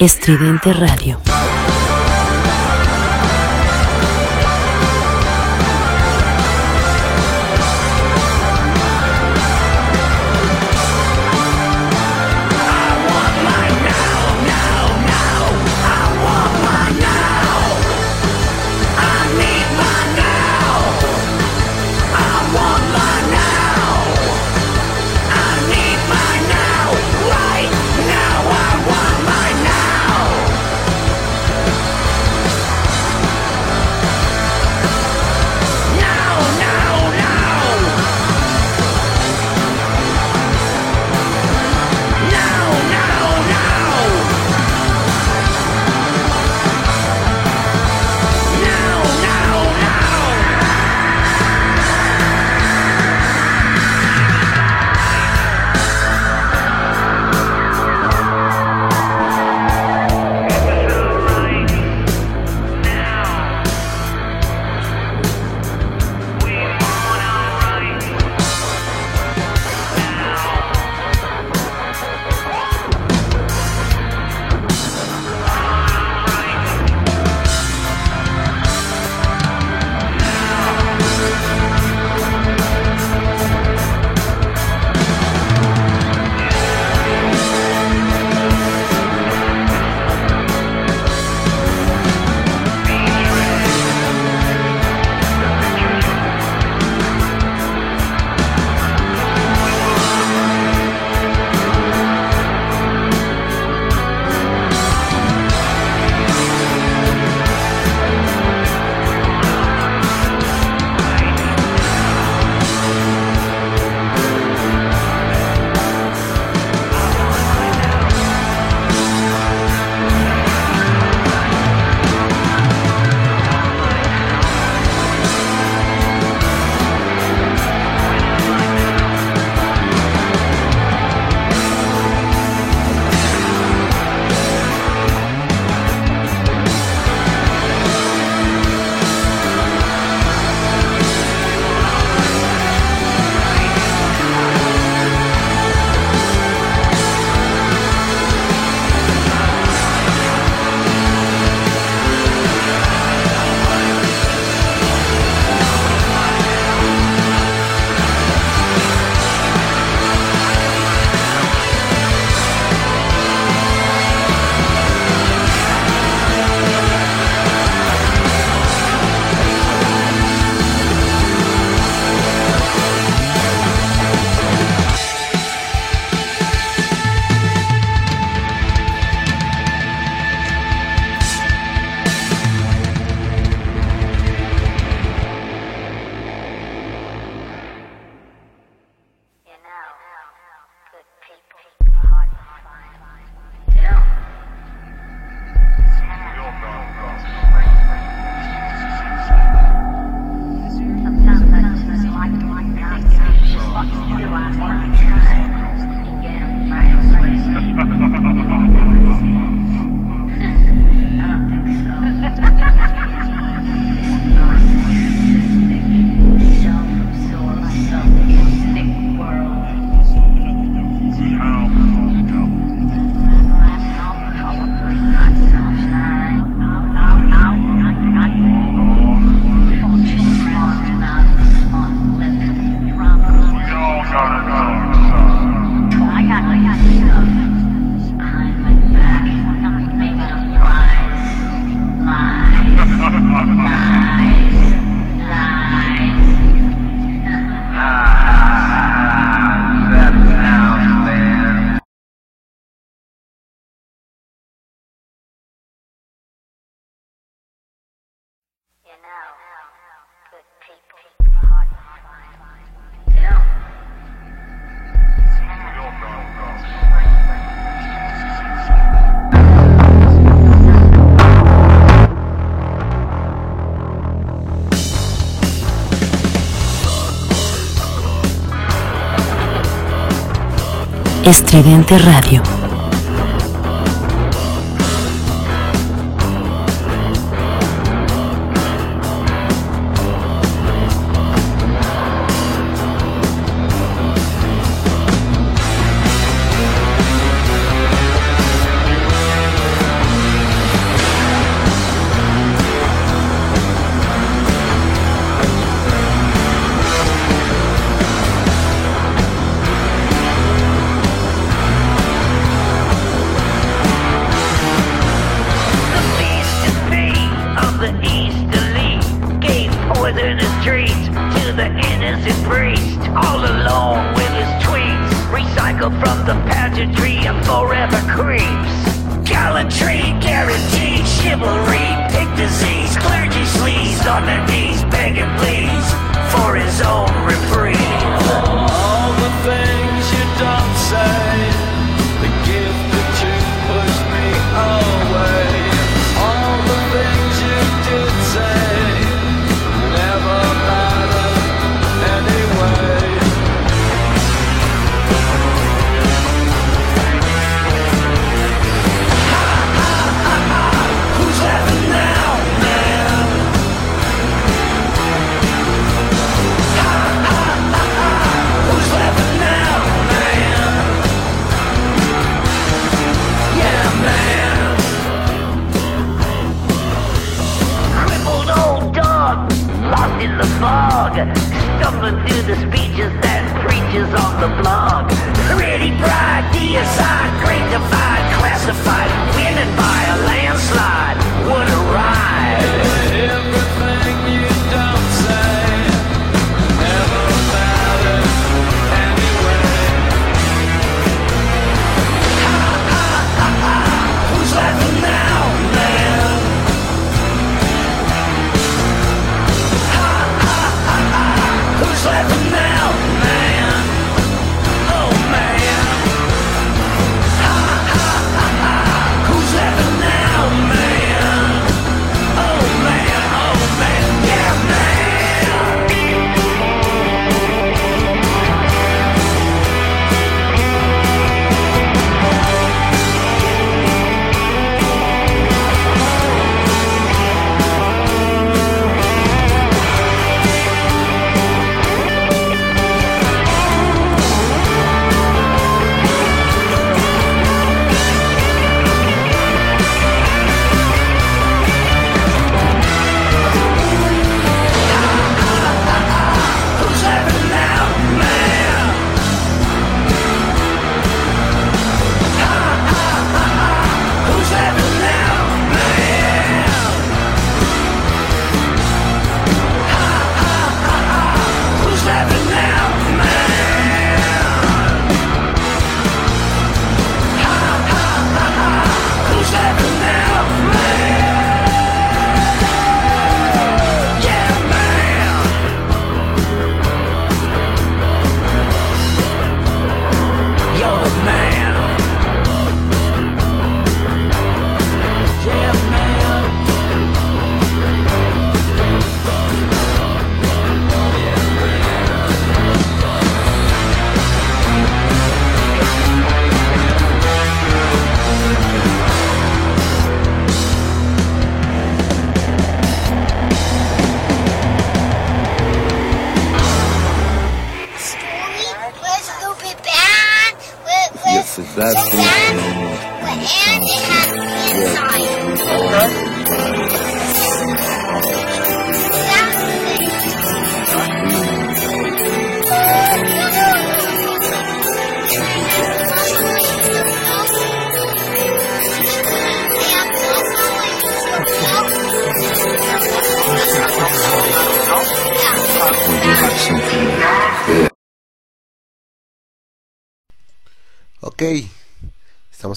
Estridente Radio. Estridente Radio.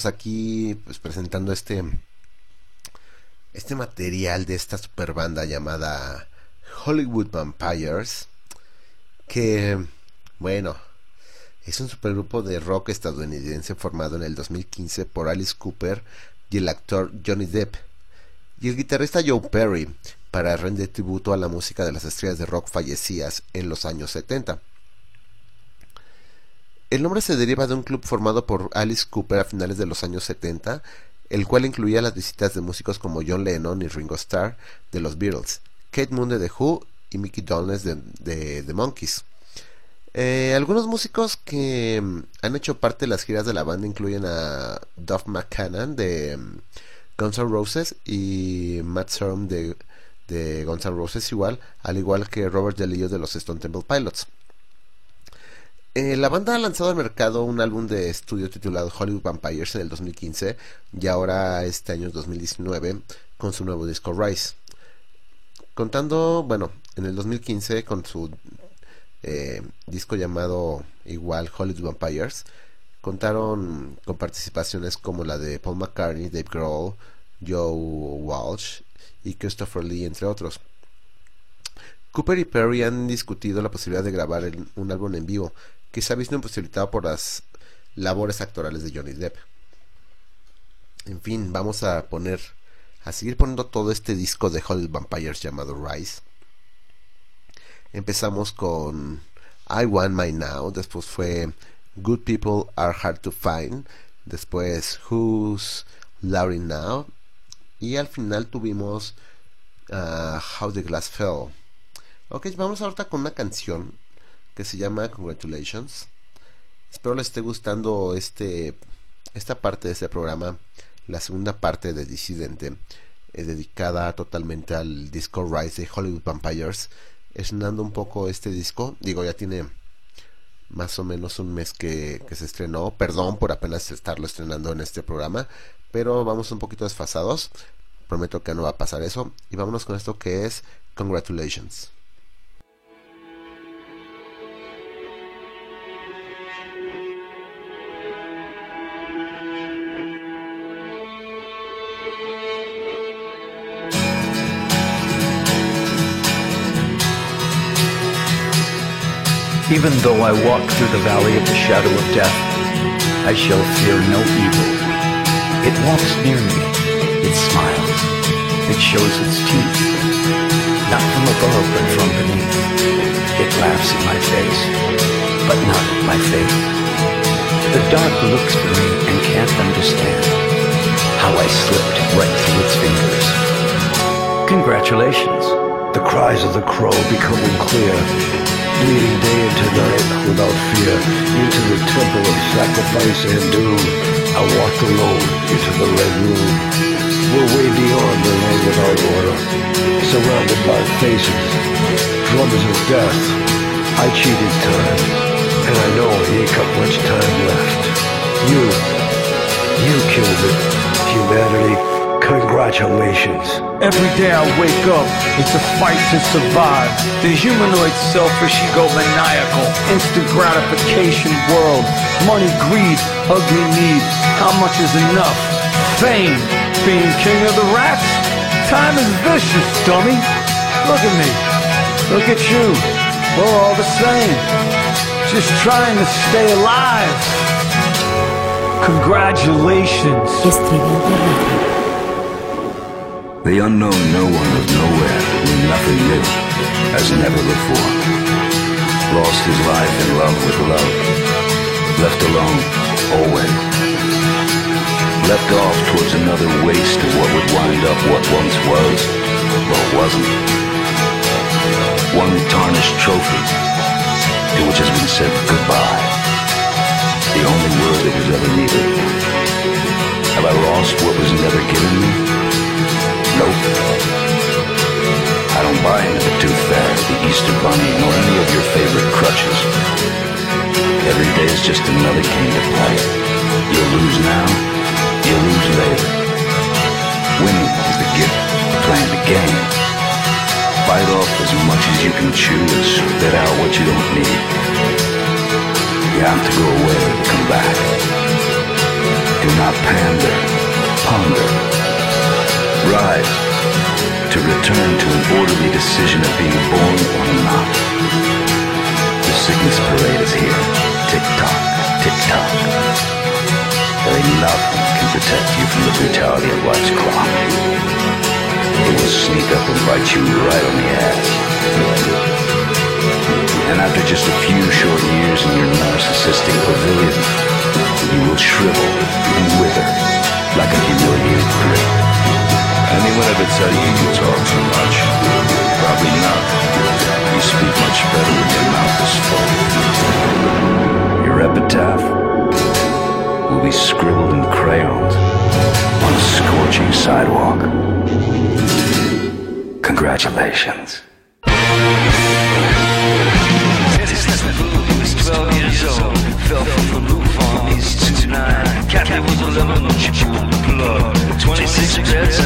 Aquí pues, presentando este este material de esta super banda llamada Hollywood Vampires, que, bueno, es un supergrupo de rock estadounidense formado en el 2015 por Alice Cooper y el actor Johnny Depp, y el guitarrista Joe Perry, para rendir tributo a la música de las estrellas de rock fallecidas en los años 70. El nombre se deriva de un club formado por Alice Cooper a finales de los años 70, el cual incluía las visitas de músicos como John Lennon y Ringo Starr de los Beatles, Kate Moon de The Who y Mickey Dolenz de The Monkees. Eh, algunos músicos que mm, han hecho parte de las giras de la banda incluyen a Duff McCannon de mm, Guns N' Roses y Matt Sorum de, de Guns N' Roses igual, al igual que Robert DeLeo de los Stone Temple Pilots. Eh, la banda ha lanzado al mercado un álbum de estudio titulado Hollywood Vampires en el 2015 y ahora este año 2019 con su nuevo disco Rise. Contando, bueno, en el 2015 con su eh, disco llamado igual Hollywood Vampires, contaron con participaciones como la de Paul McCartney, Dave Grohl, Joe Walsh y Christopher Lee, entre otros. Cooper y Perry han discutido la posibilidad de grabar un álbum en vivo, que se ha visto imposibilitado por las labores actorales de Johnny Depp. En fin, vamos a poner, a seguir poniendo todo este disco de Hollywood Vampires llamado Rise. Empezamos con I Want My Now, después fue Good People Are Hard to Find, después Who's Laurie Now y al final tuvimos uh, How the Glass Fell. Ok, vamos ahorita con una canción que se llama Congratulations. Espero les esté gustando este esta parte de este programa, la segunda parte de Disidente, eh, dedicada totalmente al disco Rise de Hollywood Vampires estrenando un poco este disco. Digo, ya tiene más o menos un mes que, que, se estrenó. Perdón por apenas estarlo estrenando en este programa. Pero vamos un poquito desfasados. Prometo que no va a pasar eso. Y vámonos con esto que es Congratulations. Even though I walk through the valley of the shadow of death, I shall fear no evil. It walks near me, it smiles, it shows its teeth, not from above but from beneath. It laughs in my face, but not at my fate. The dark looks for me and can't understand how I slipped right through its fingers. Congratulations. The cries of the crow becoming clear leading day into night without fear into the temple of sacrifice and doom. I walked alone into the red room. We're way beyond the land without order, surrounded by faces, drummers of death. I cheated time, and I know he ain't got much time left. You, you killed it, humanity. Congratulations. Every day I wake up, it's a fight to survive. The humanoid selfish ego maniacal, instant gratification world. Money, greed, ugly need. How much is enough? Fame, being king of the rats? Time is vicious, dummy. Look at me. Look at you. We're all the same. Just trying to stay alive. Congratulations. The unknown no one of nowhere knew nothing new, as never before. Lost his life in love with love. Left alone, always. Left off towards another waste of what would wind up what once was, but wasn't. One tarnished trophy, to which has been said goodbye. The only word that was ever needed. Have I lost what was never given me? Nope. I don't buy into the tooth fairy, the Easter bunny, nor any of your favorite crutches. Every day is just another game to play. You'll lose now, you'll lose later. Winning is the gift, playing the game. Bite off as much as you can chew and spit out what you don't need. You have to go away and come back. Do not pander, ponder. Rise to return to an orderly decision of being born or not. The sickness parade is here. Tick tock, tick tock. Only love can protect you from the brutality of life's clock. It will sneak up and bite you right on the ass. And after just a few short years in your narcissistic pavilion, you will shrivel and wither like a humiliated grape. Anyone ever tell you you talk too much? Probably not. You speak much better when your mouth is full. Your epitaph will be scribbled in crayons on a scorching sidewalk. Congratulations. 12 years old, fell from the roof on East 29. Kathy was 11 when she pulled the plug. 26 beds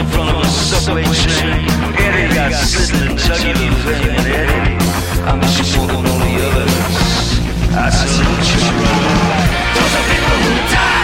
in front of a subway train. Eddie got the jugular vein. I miss you more than the. I. Those people who died,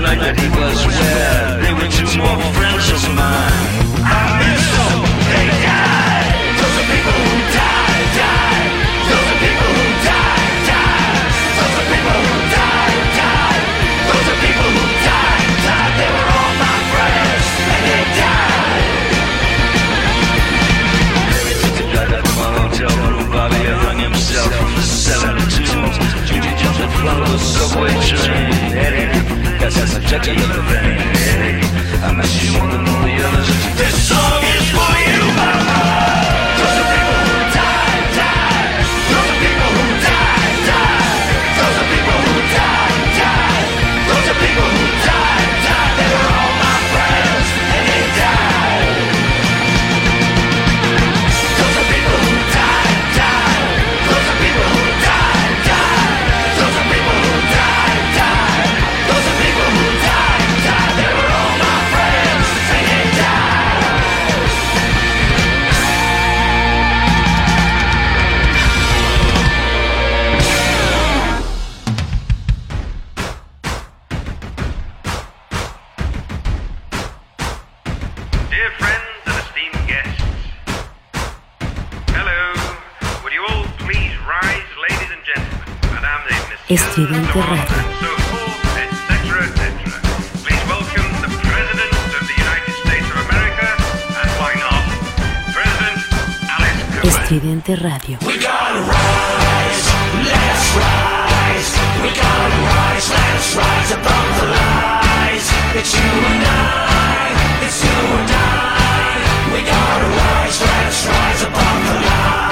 the. They were two more friends of mine. Those are people who. Those are people who. Those are people who. Those are people who. They were all my friends, and they died. A hotel room, Bobby hung himself the jumped in front such. I miss you more than all the others. This song is for you, my Estridente Radio. Estridente Radio. We gotta rise, let's rise. We gotta rise, let's rise above the lies. You and I, it's you and I. We gotta rise, let's rise above the lies.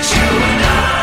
You and I.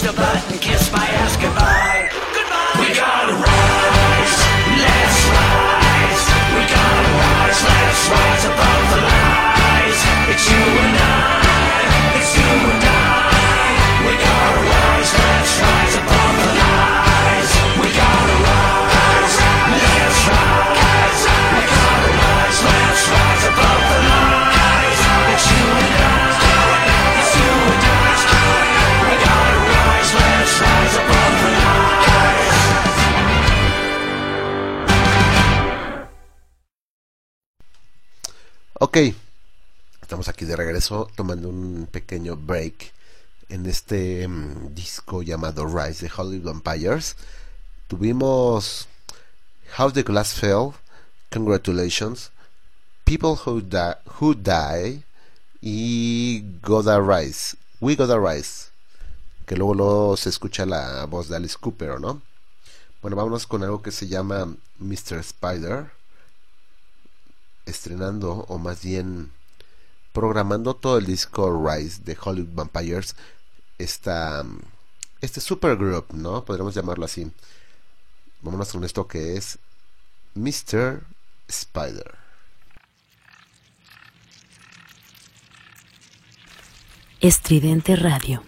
Push the button, kiss Ok, estamos aquí de regreso tomando un pequeño break en este mm, disco llamado Rise de Hollywood Vampires. Tuvimos How the Glass Fell, Congratulations, People Who, Di Who Die y Gotta Rise, We Gotta Rise, que luego no se escucha la voz de Alice Cooper, ¿no? Bueno, vámonos con algo que se llama Mr. Spider estrenando, o más bien programando todo el disco Rise de Hollywood Vampires, esta, este supergroup, ¿no? Podríamos llamarlo así. Vámonos con esto que es Mr. Spider. Estridente Radio.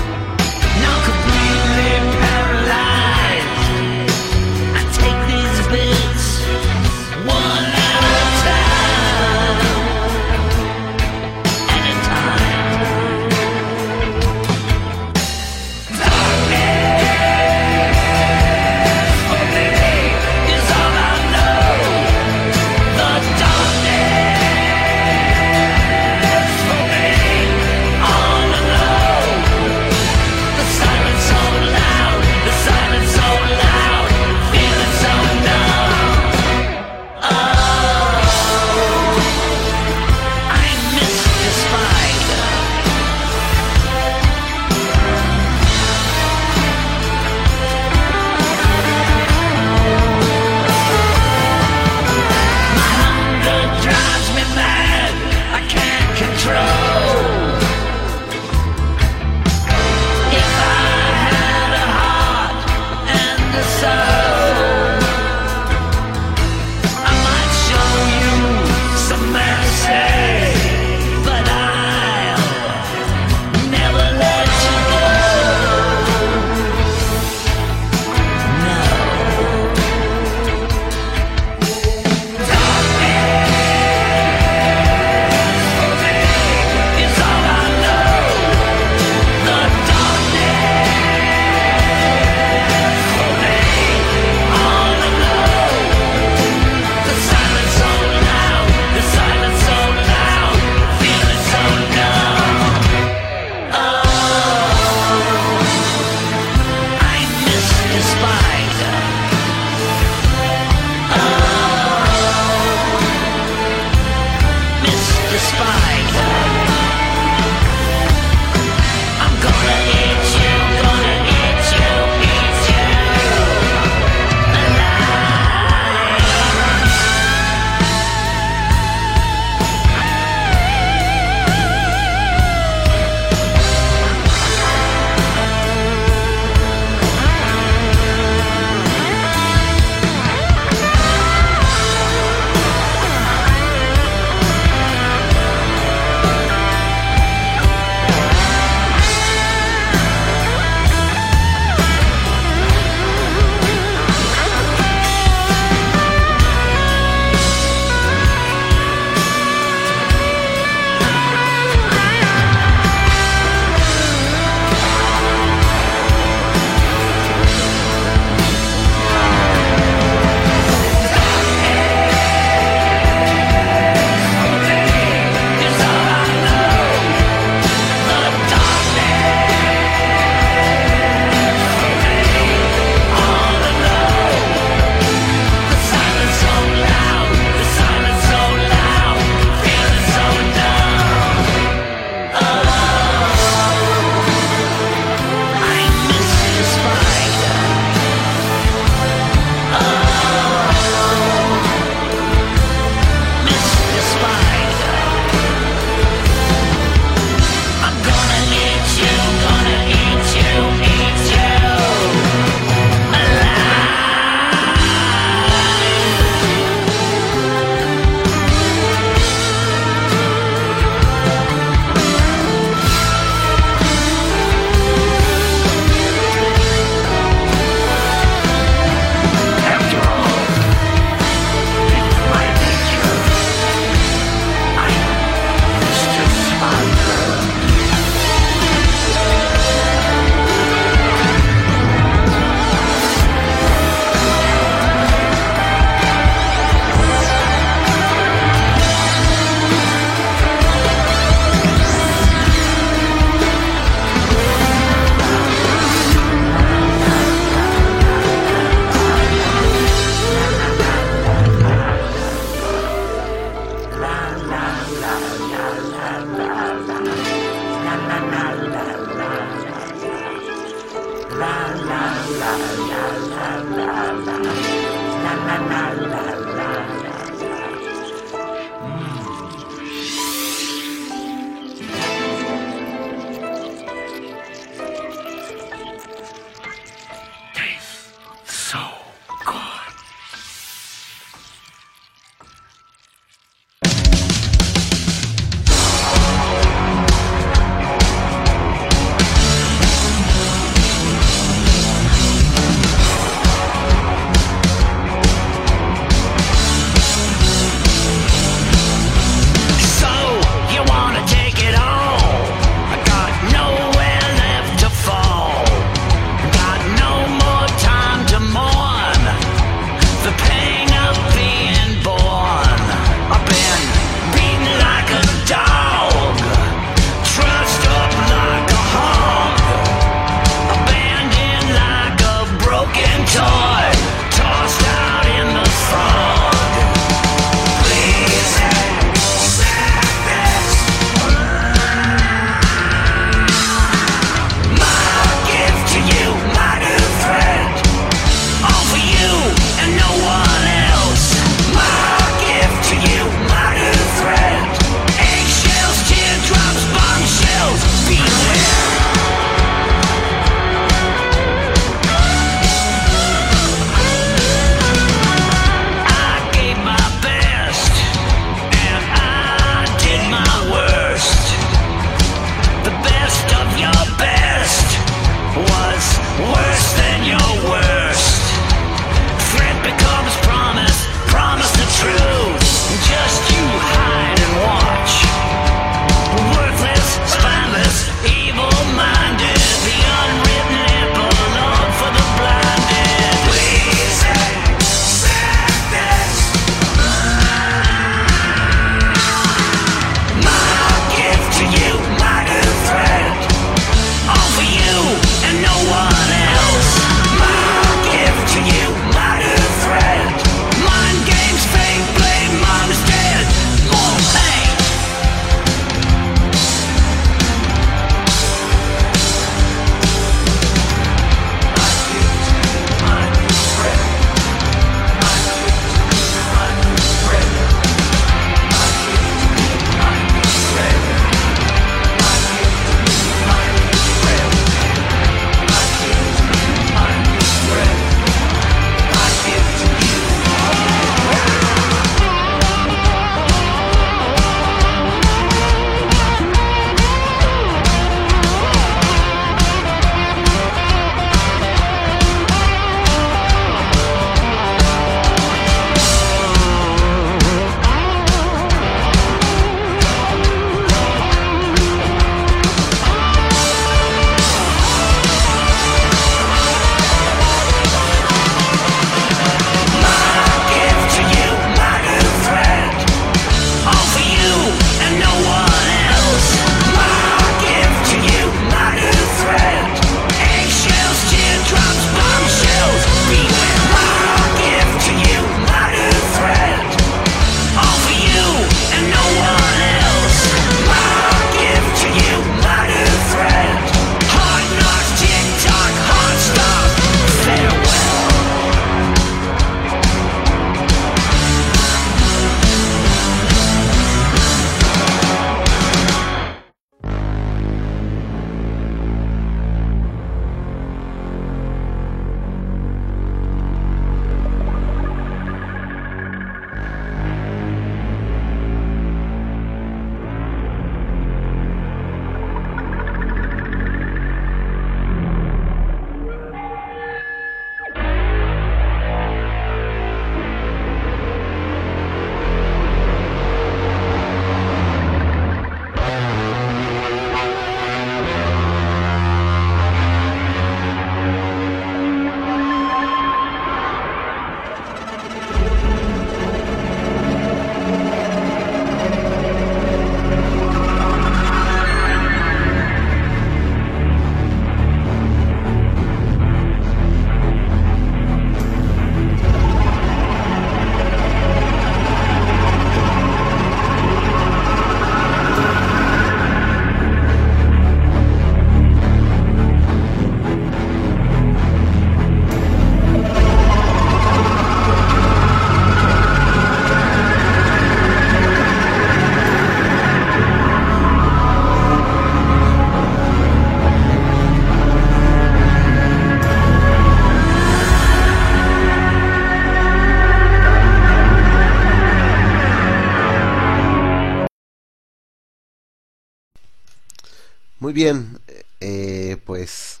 Bien, eh, pues...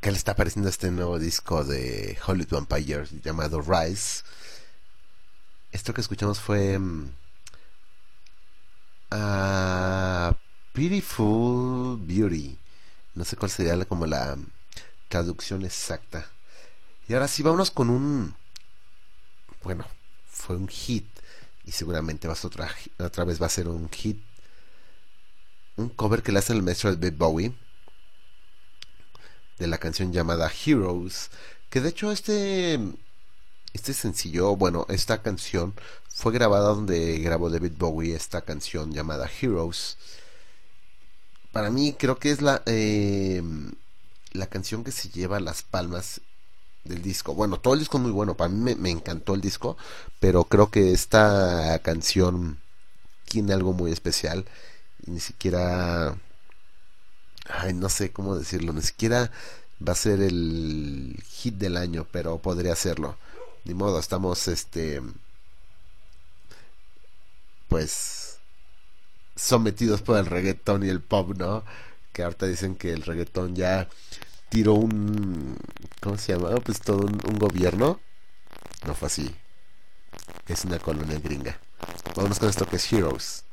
¿Qué le está pareciendo este nuevo disco de Hollywood Vampires llamado Rise? Esto que escuchamos fue... mm, ah, Beautiful Beauty. No sé cuál sería como la traducción exacta. Y ahora sí, vámonos con un... Bueno, fue un hit. Y seguramente va a ser otra, otra vez va a ser un hit. Un cover que le hace el maestro David Bowie. De la canción llamada Heroes. Que de hecho este... Este sencillo, bueno, esta canción fue grabada donde grabó David Bowie esta canción llamada Heroes. Para mí creo que es la... eh, la canción que se lleva las palmas del disco. Bueno, todo el disco es muy bueno, para mí me, encantó el disco, pero creo que esta canción tiene algo muy especial ni siquiera, ay, no sé cómo decirlo, ni siquiera va a ser el hit del año, pero podría serlo. Ni modo, estamos, este, pues, sometidos por el reggaetón y el pop, ¿no? Que ahorita dicen que el reggaetón ya tiró un ¿cómo se llama? Pues todo un, un gobierno. No fue así. Es una colonia gringa. Vámonos con esto que es Heroes.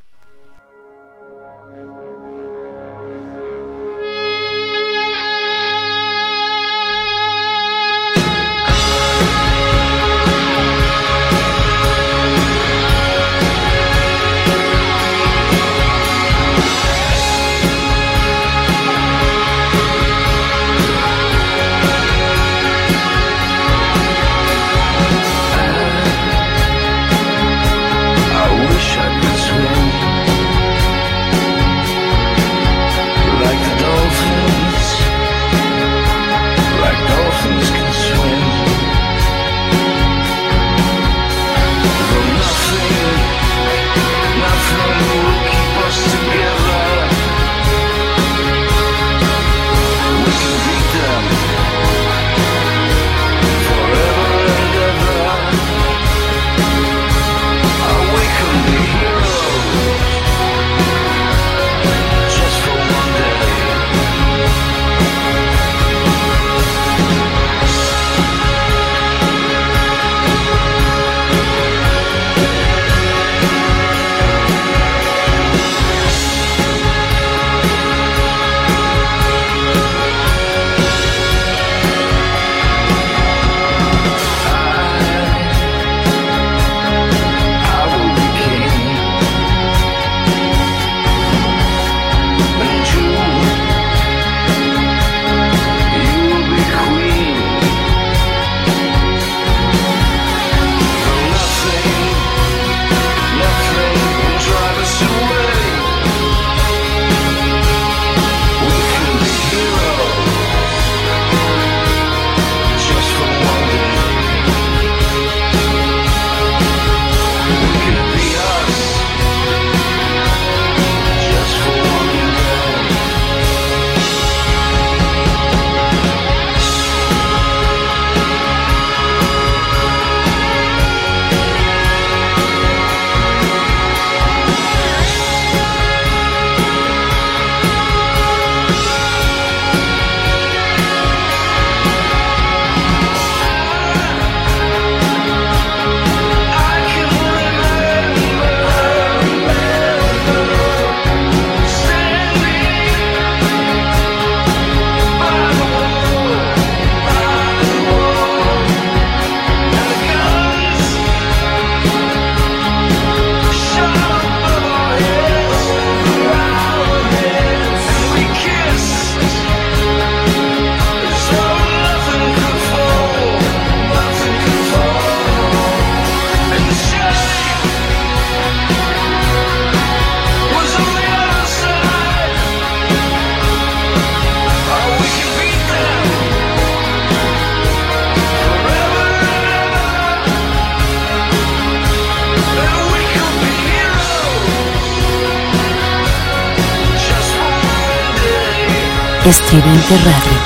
Estridente Radio.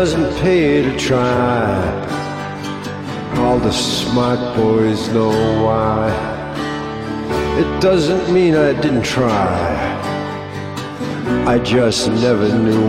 doesn't pay to try. All the smart boys know why. It doesn't mean I didn't try. I just never knew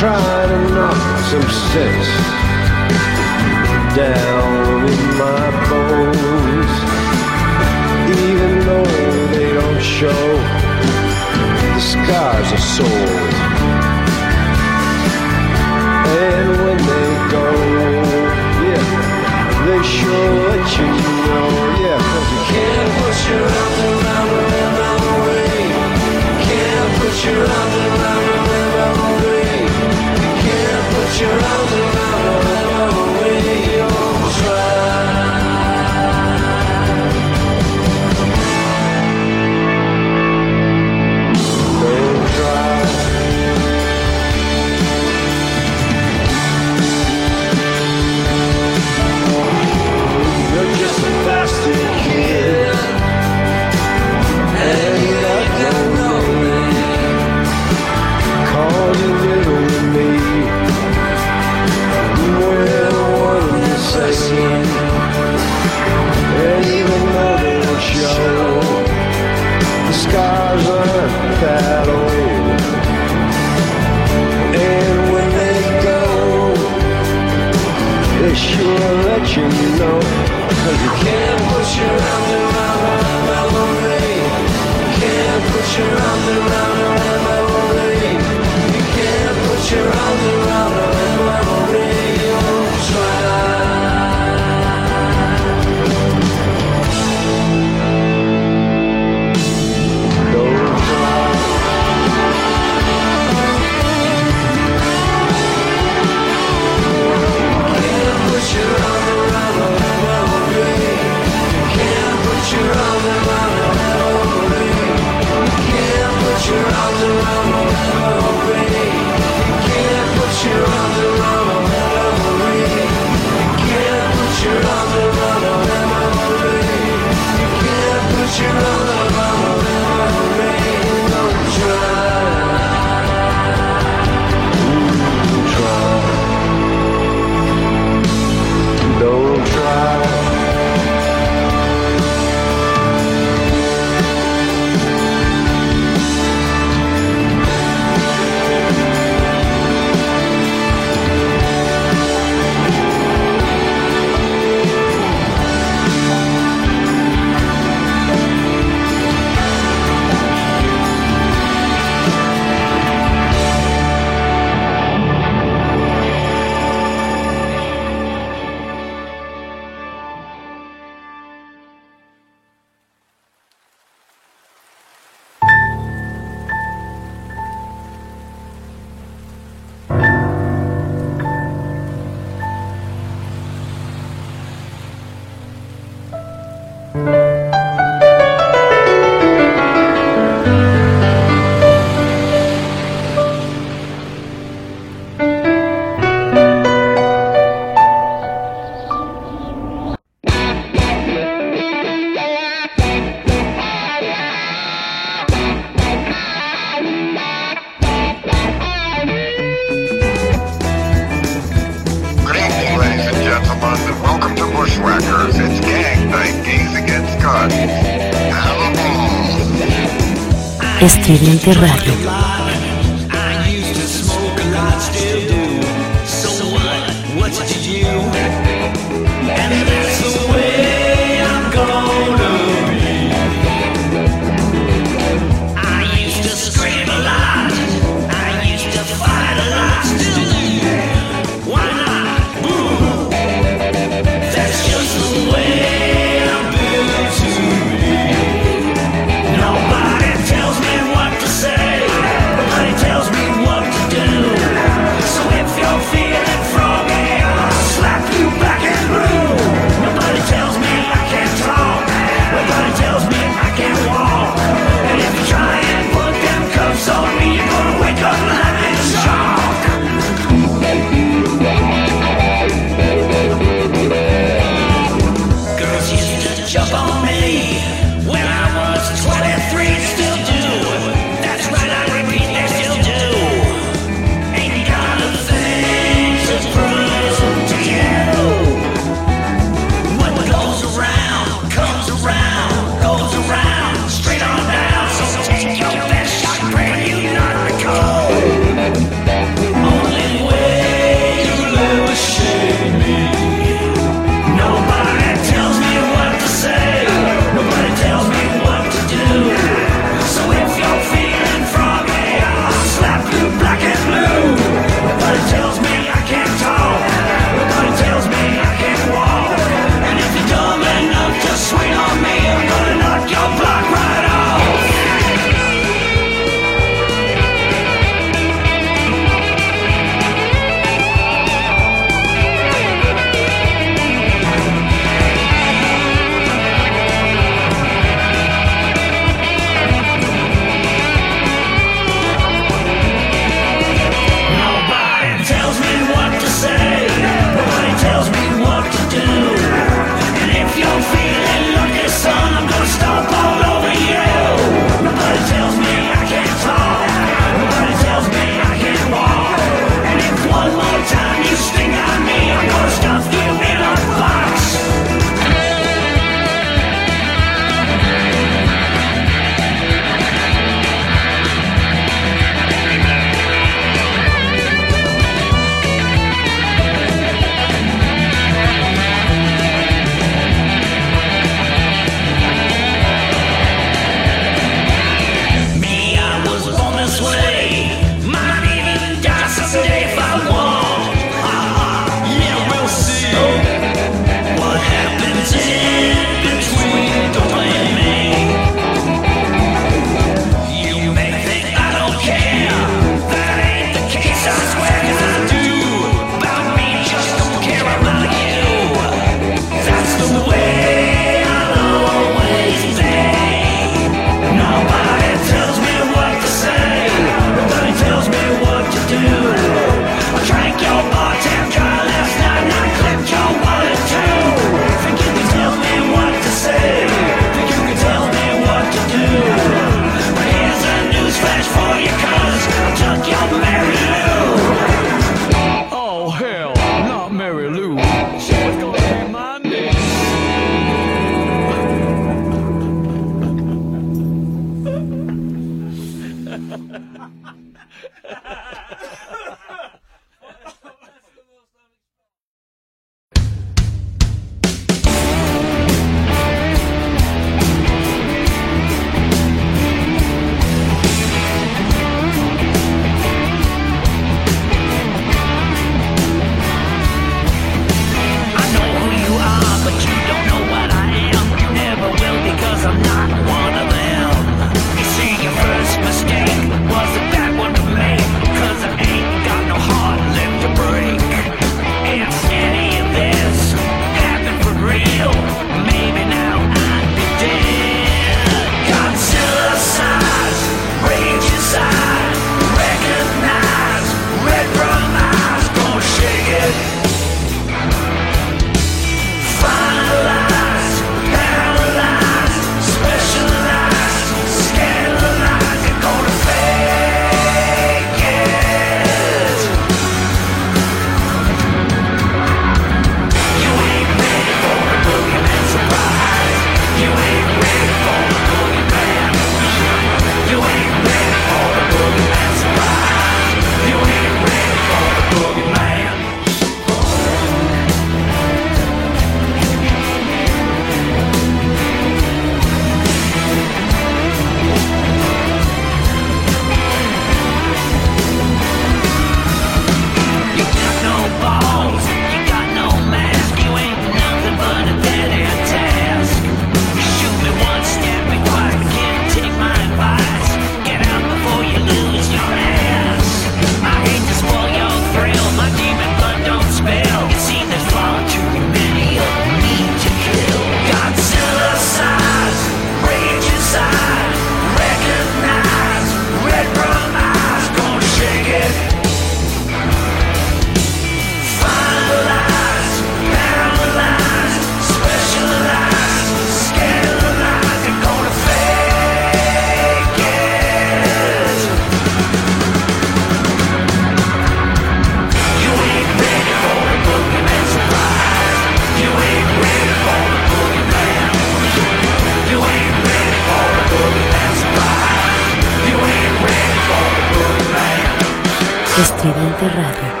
Estridente Radio.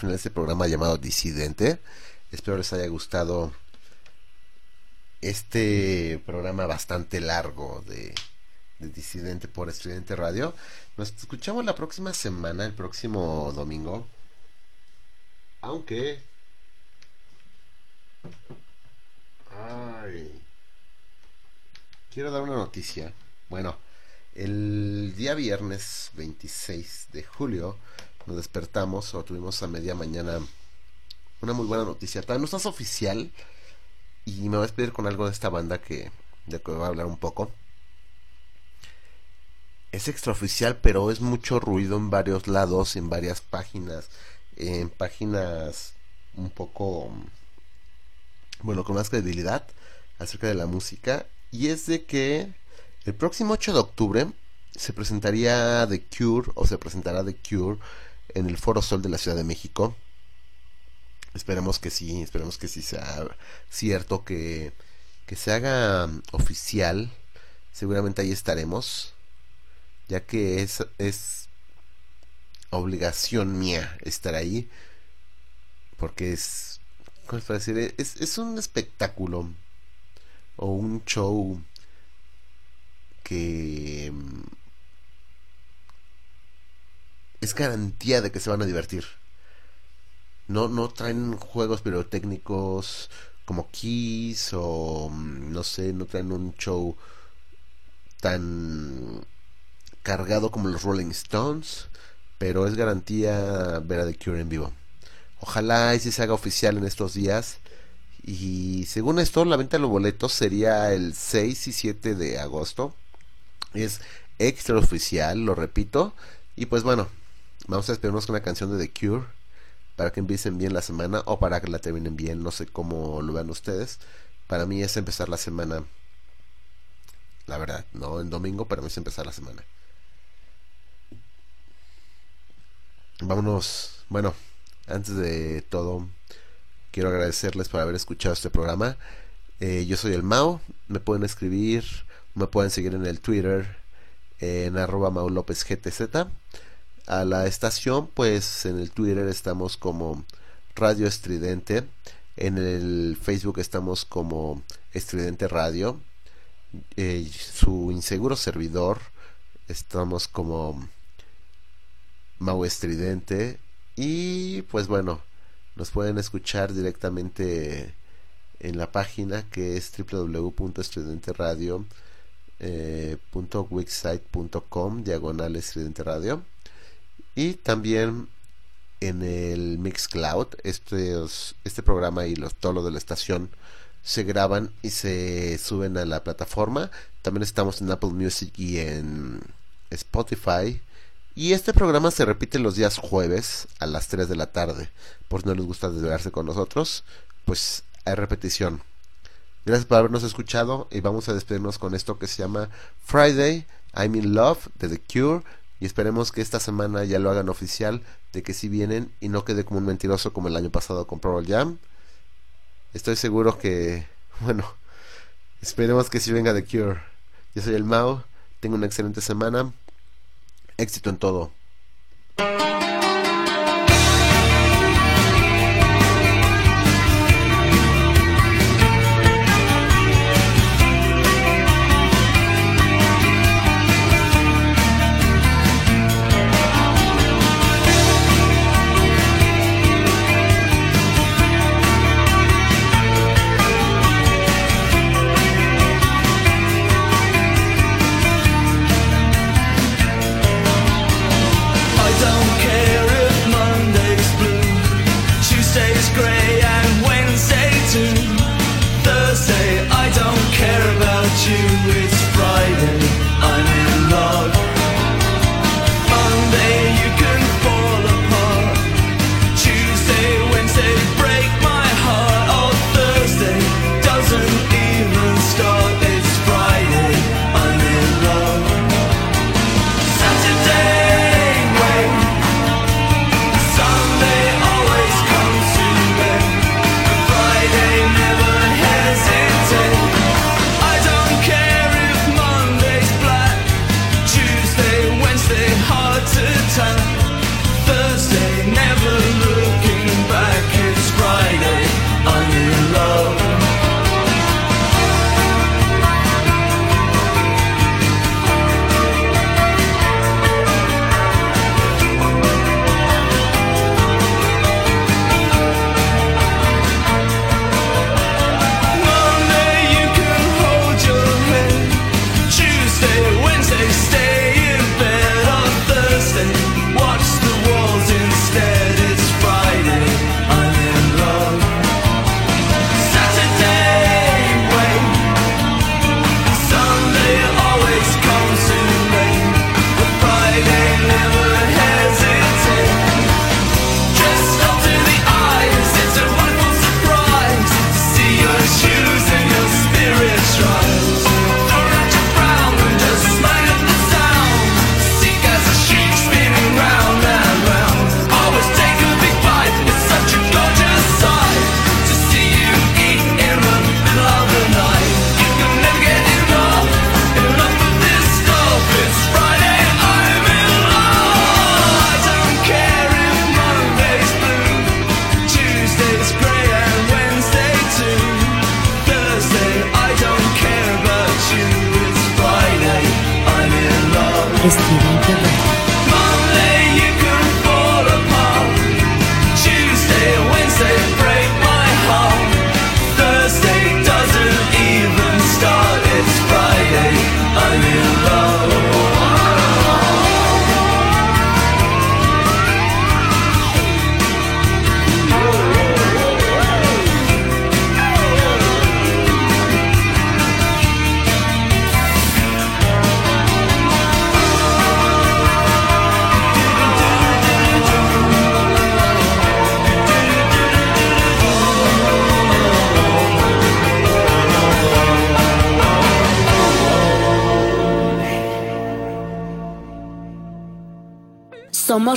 Final de este programa llamado Disidente. Espero les haya gustado este programa bastante largo de, de Disidente por Estudiante Radio. Nos escuchamos la próxima semana, el próximo domingo. Aunque... Ay. Quiero dar una noticia. Bueno, el día viernes 26 de julio nos despertamos o tuvimos a media mañana una muy buena noticia. Todavía no es oficial y me voy a despedir con algo de esta banda que de que voy a hablar un poco. Es extraoficial, pero es mucho ruido en varios lados, en varias páginas, en páginas un poco bueno, con más credibilidad acerca de la música y es de que el próximo 8 de octubre se presentaría The Cure o se presentará The Cure en el Foro Sol de la Ciudad de México. Esperemos que sí, esperemos que sí sea cierto, que, que se haga mm, oficial. Seguramente ahí estaremos, ya que es, es obligación mía estar ahí, porque es, ¿cómo es para decir? Es, es un espectáculo o un show que mm, es garantía de que se van a divertir. No, no traen juegos pirotécnicos como Kiss o mm, no sé, no traen un show tan cargado como los Rolling Stones, pero es garantía ver a The Cure en vivo. Ojalá y se haga oficial en estos días. Y según esto, la venta de los boletos sería el 6 y 7 de agosto. Es extra oficial, lo repito. Y pues bueno, vamos a esperarnos con una canción de The Cure para que empiecen bien la semana o para que la terminen bien. No sé cómo lo vean ustedes. Para mí es empezar la semana. La verdad, no en domingo, para mí es empezar la semana. Vámonos. Bueno, antes de todo, quiero agradecerles por haber escuchado este programa. Eh, yo soy el Mao. Me pueden escribir, me pueden seguir en el Twitter en arroba Mau López GTZ. A la estación, pues en el Twitter estamos como Radio Estridente. En el Facebook estamos como Estridente Radio. Eh, su inseguro servidor estamos como Mau Estridente. Y pues bueno, nos pueden escuchar directamente en la página que es www.estridenteradio.wixsite.com diagonal estridente radio y también en el Mixcloud estos, este programa y los, todo de la estación se graban y se suben a la plataforma también estamos en Apple Music y en Spotify y este programa se repite los días jueves a las 3 de la tarde. Por si no les gusta desvelarse con nosotros, pues hay repetición. Gracias por habernos escuchado y vamos a despedirnos con esto que se llama Friday, I'm in Love de The Cure y esperemos que esta semana ya lo hagan oficial de que sí vienen y no quede como un mentiroso como el año pasado con Pearl Jam. Estoy seguro que, bueno, esperemos que sí venga The Cure. Yo soy el Mao, tengo una excelente semana éxito en todo.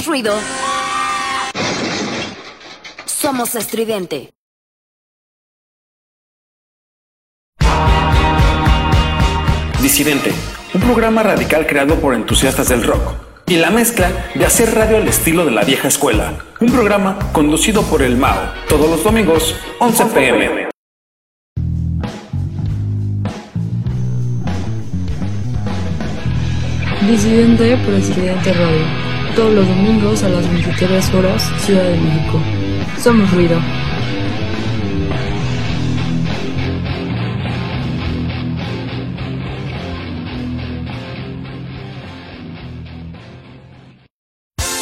Ruido. Somos estridente. Disidente, un programa radical creado por entusiastas del rock. Y la mezcla de hacer radio al estilo de la vieja escuela. Un programa conducido por el Mao, todos los domingos, 11 pm. Disidente por Estridente Radio. Todos los domingos a las 23 horas, Ciudad de México. Somos ruido.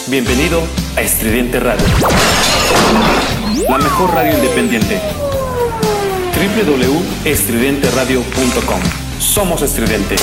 Bienvenido a Estridente Radio. La mejor radio independiente. www.estridenteradio.com. Somos estridente.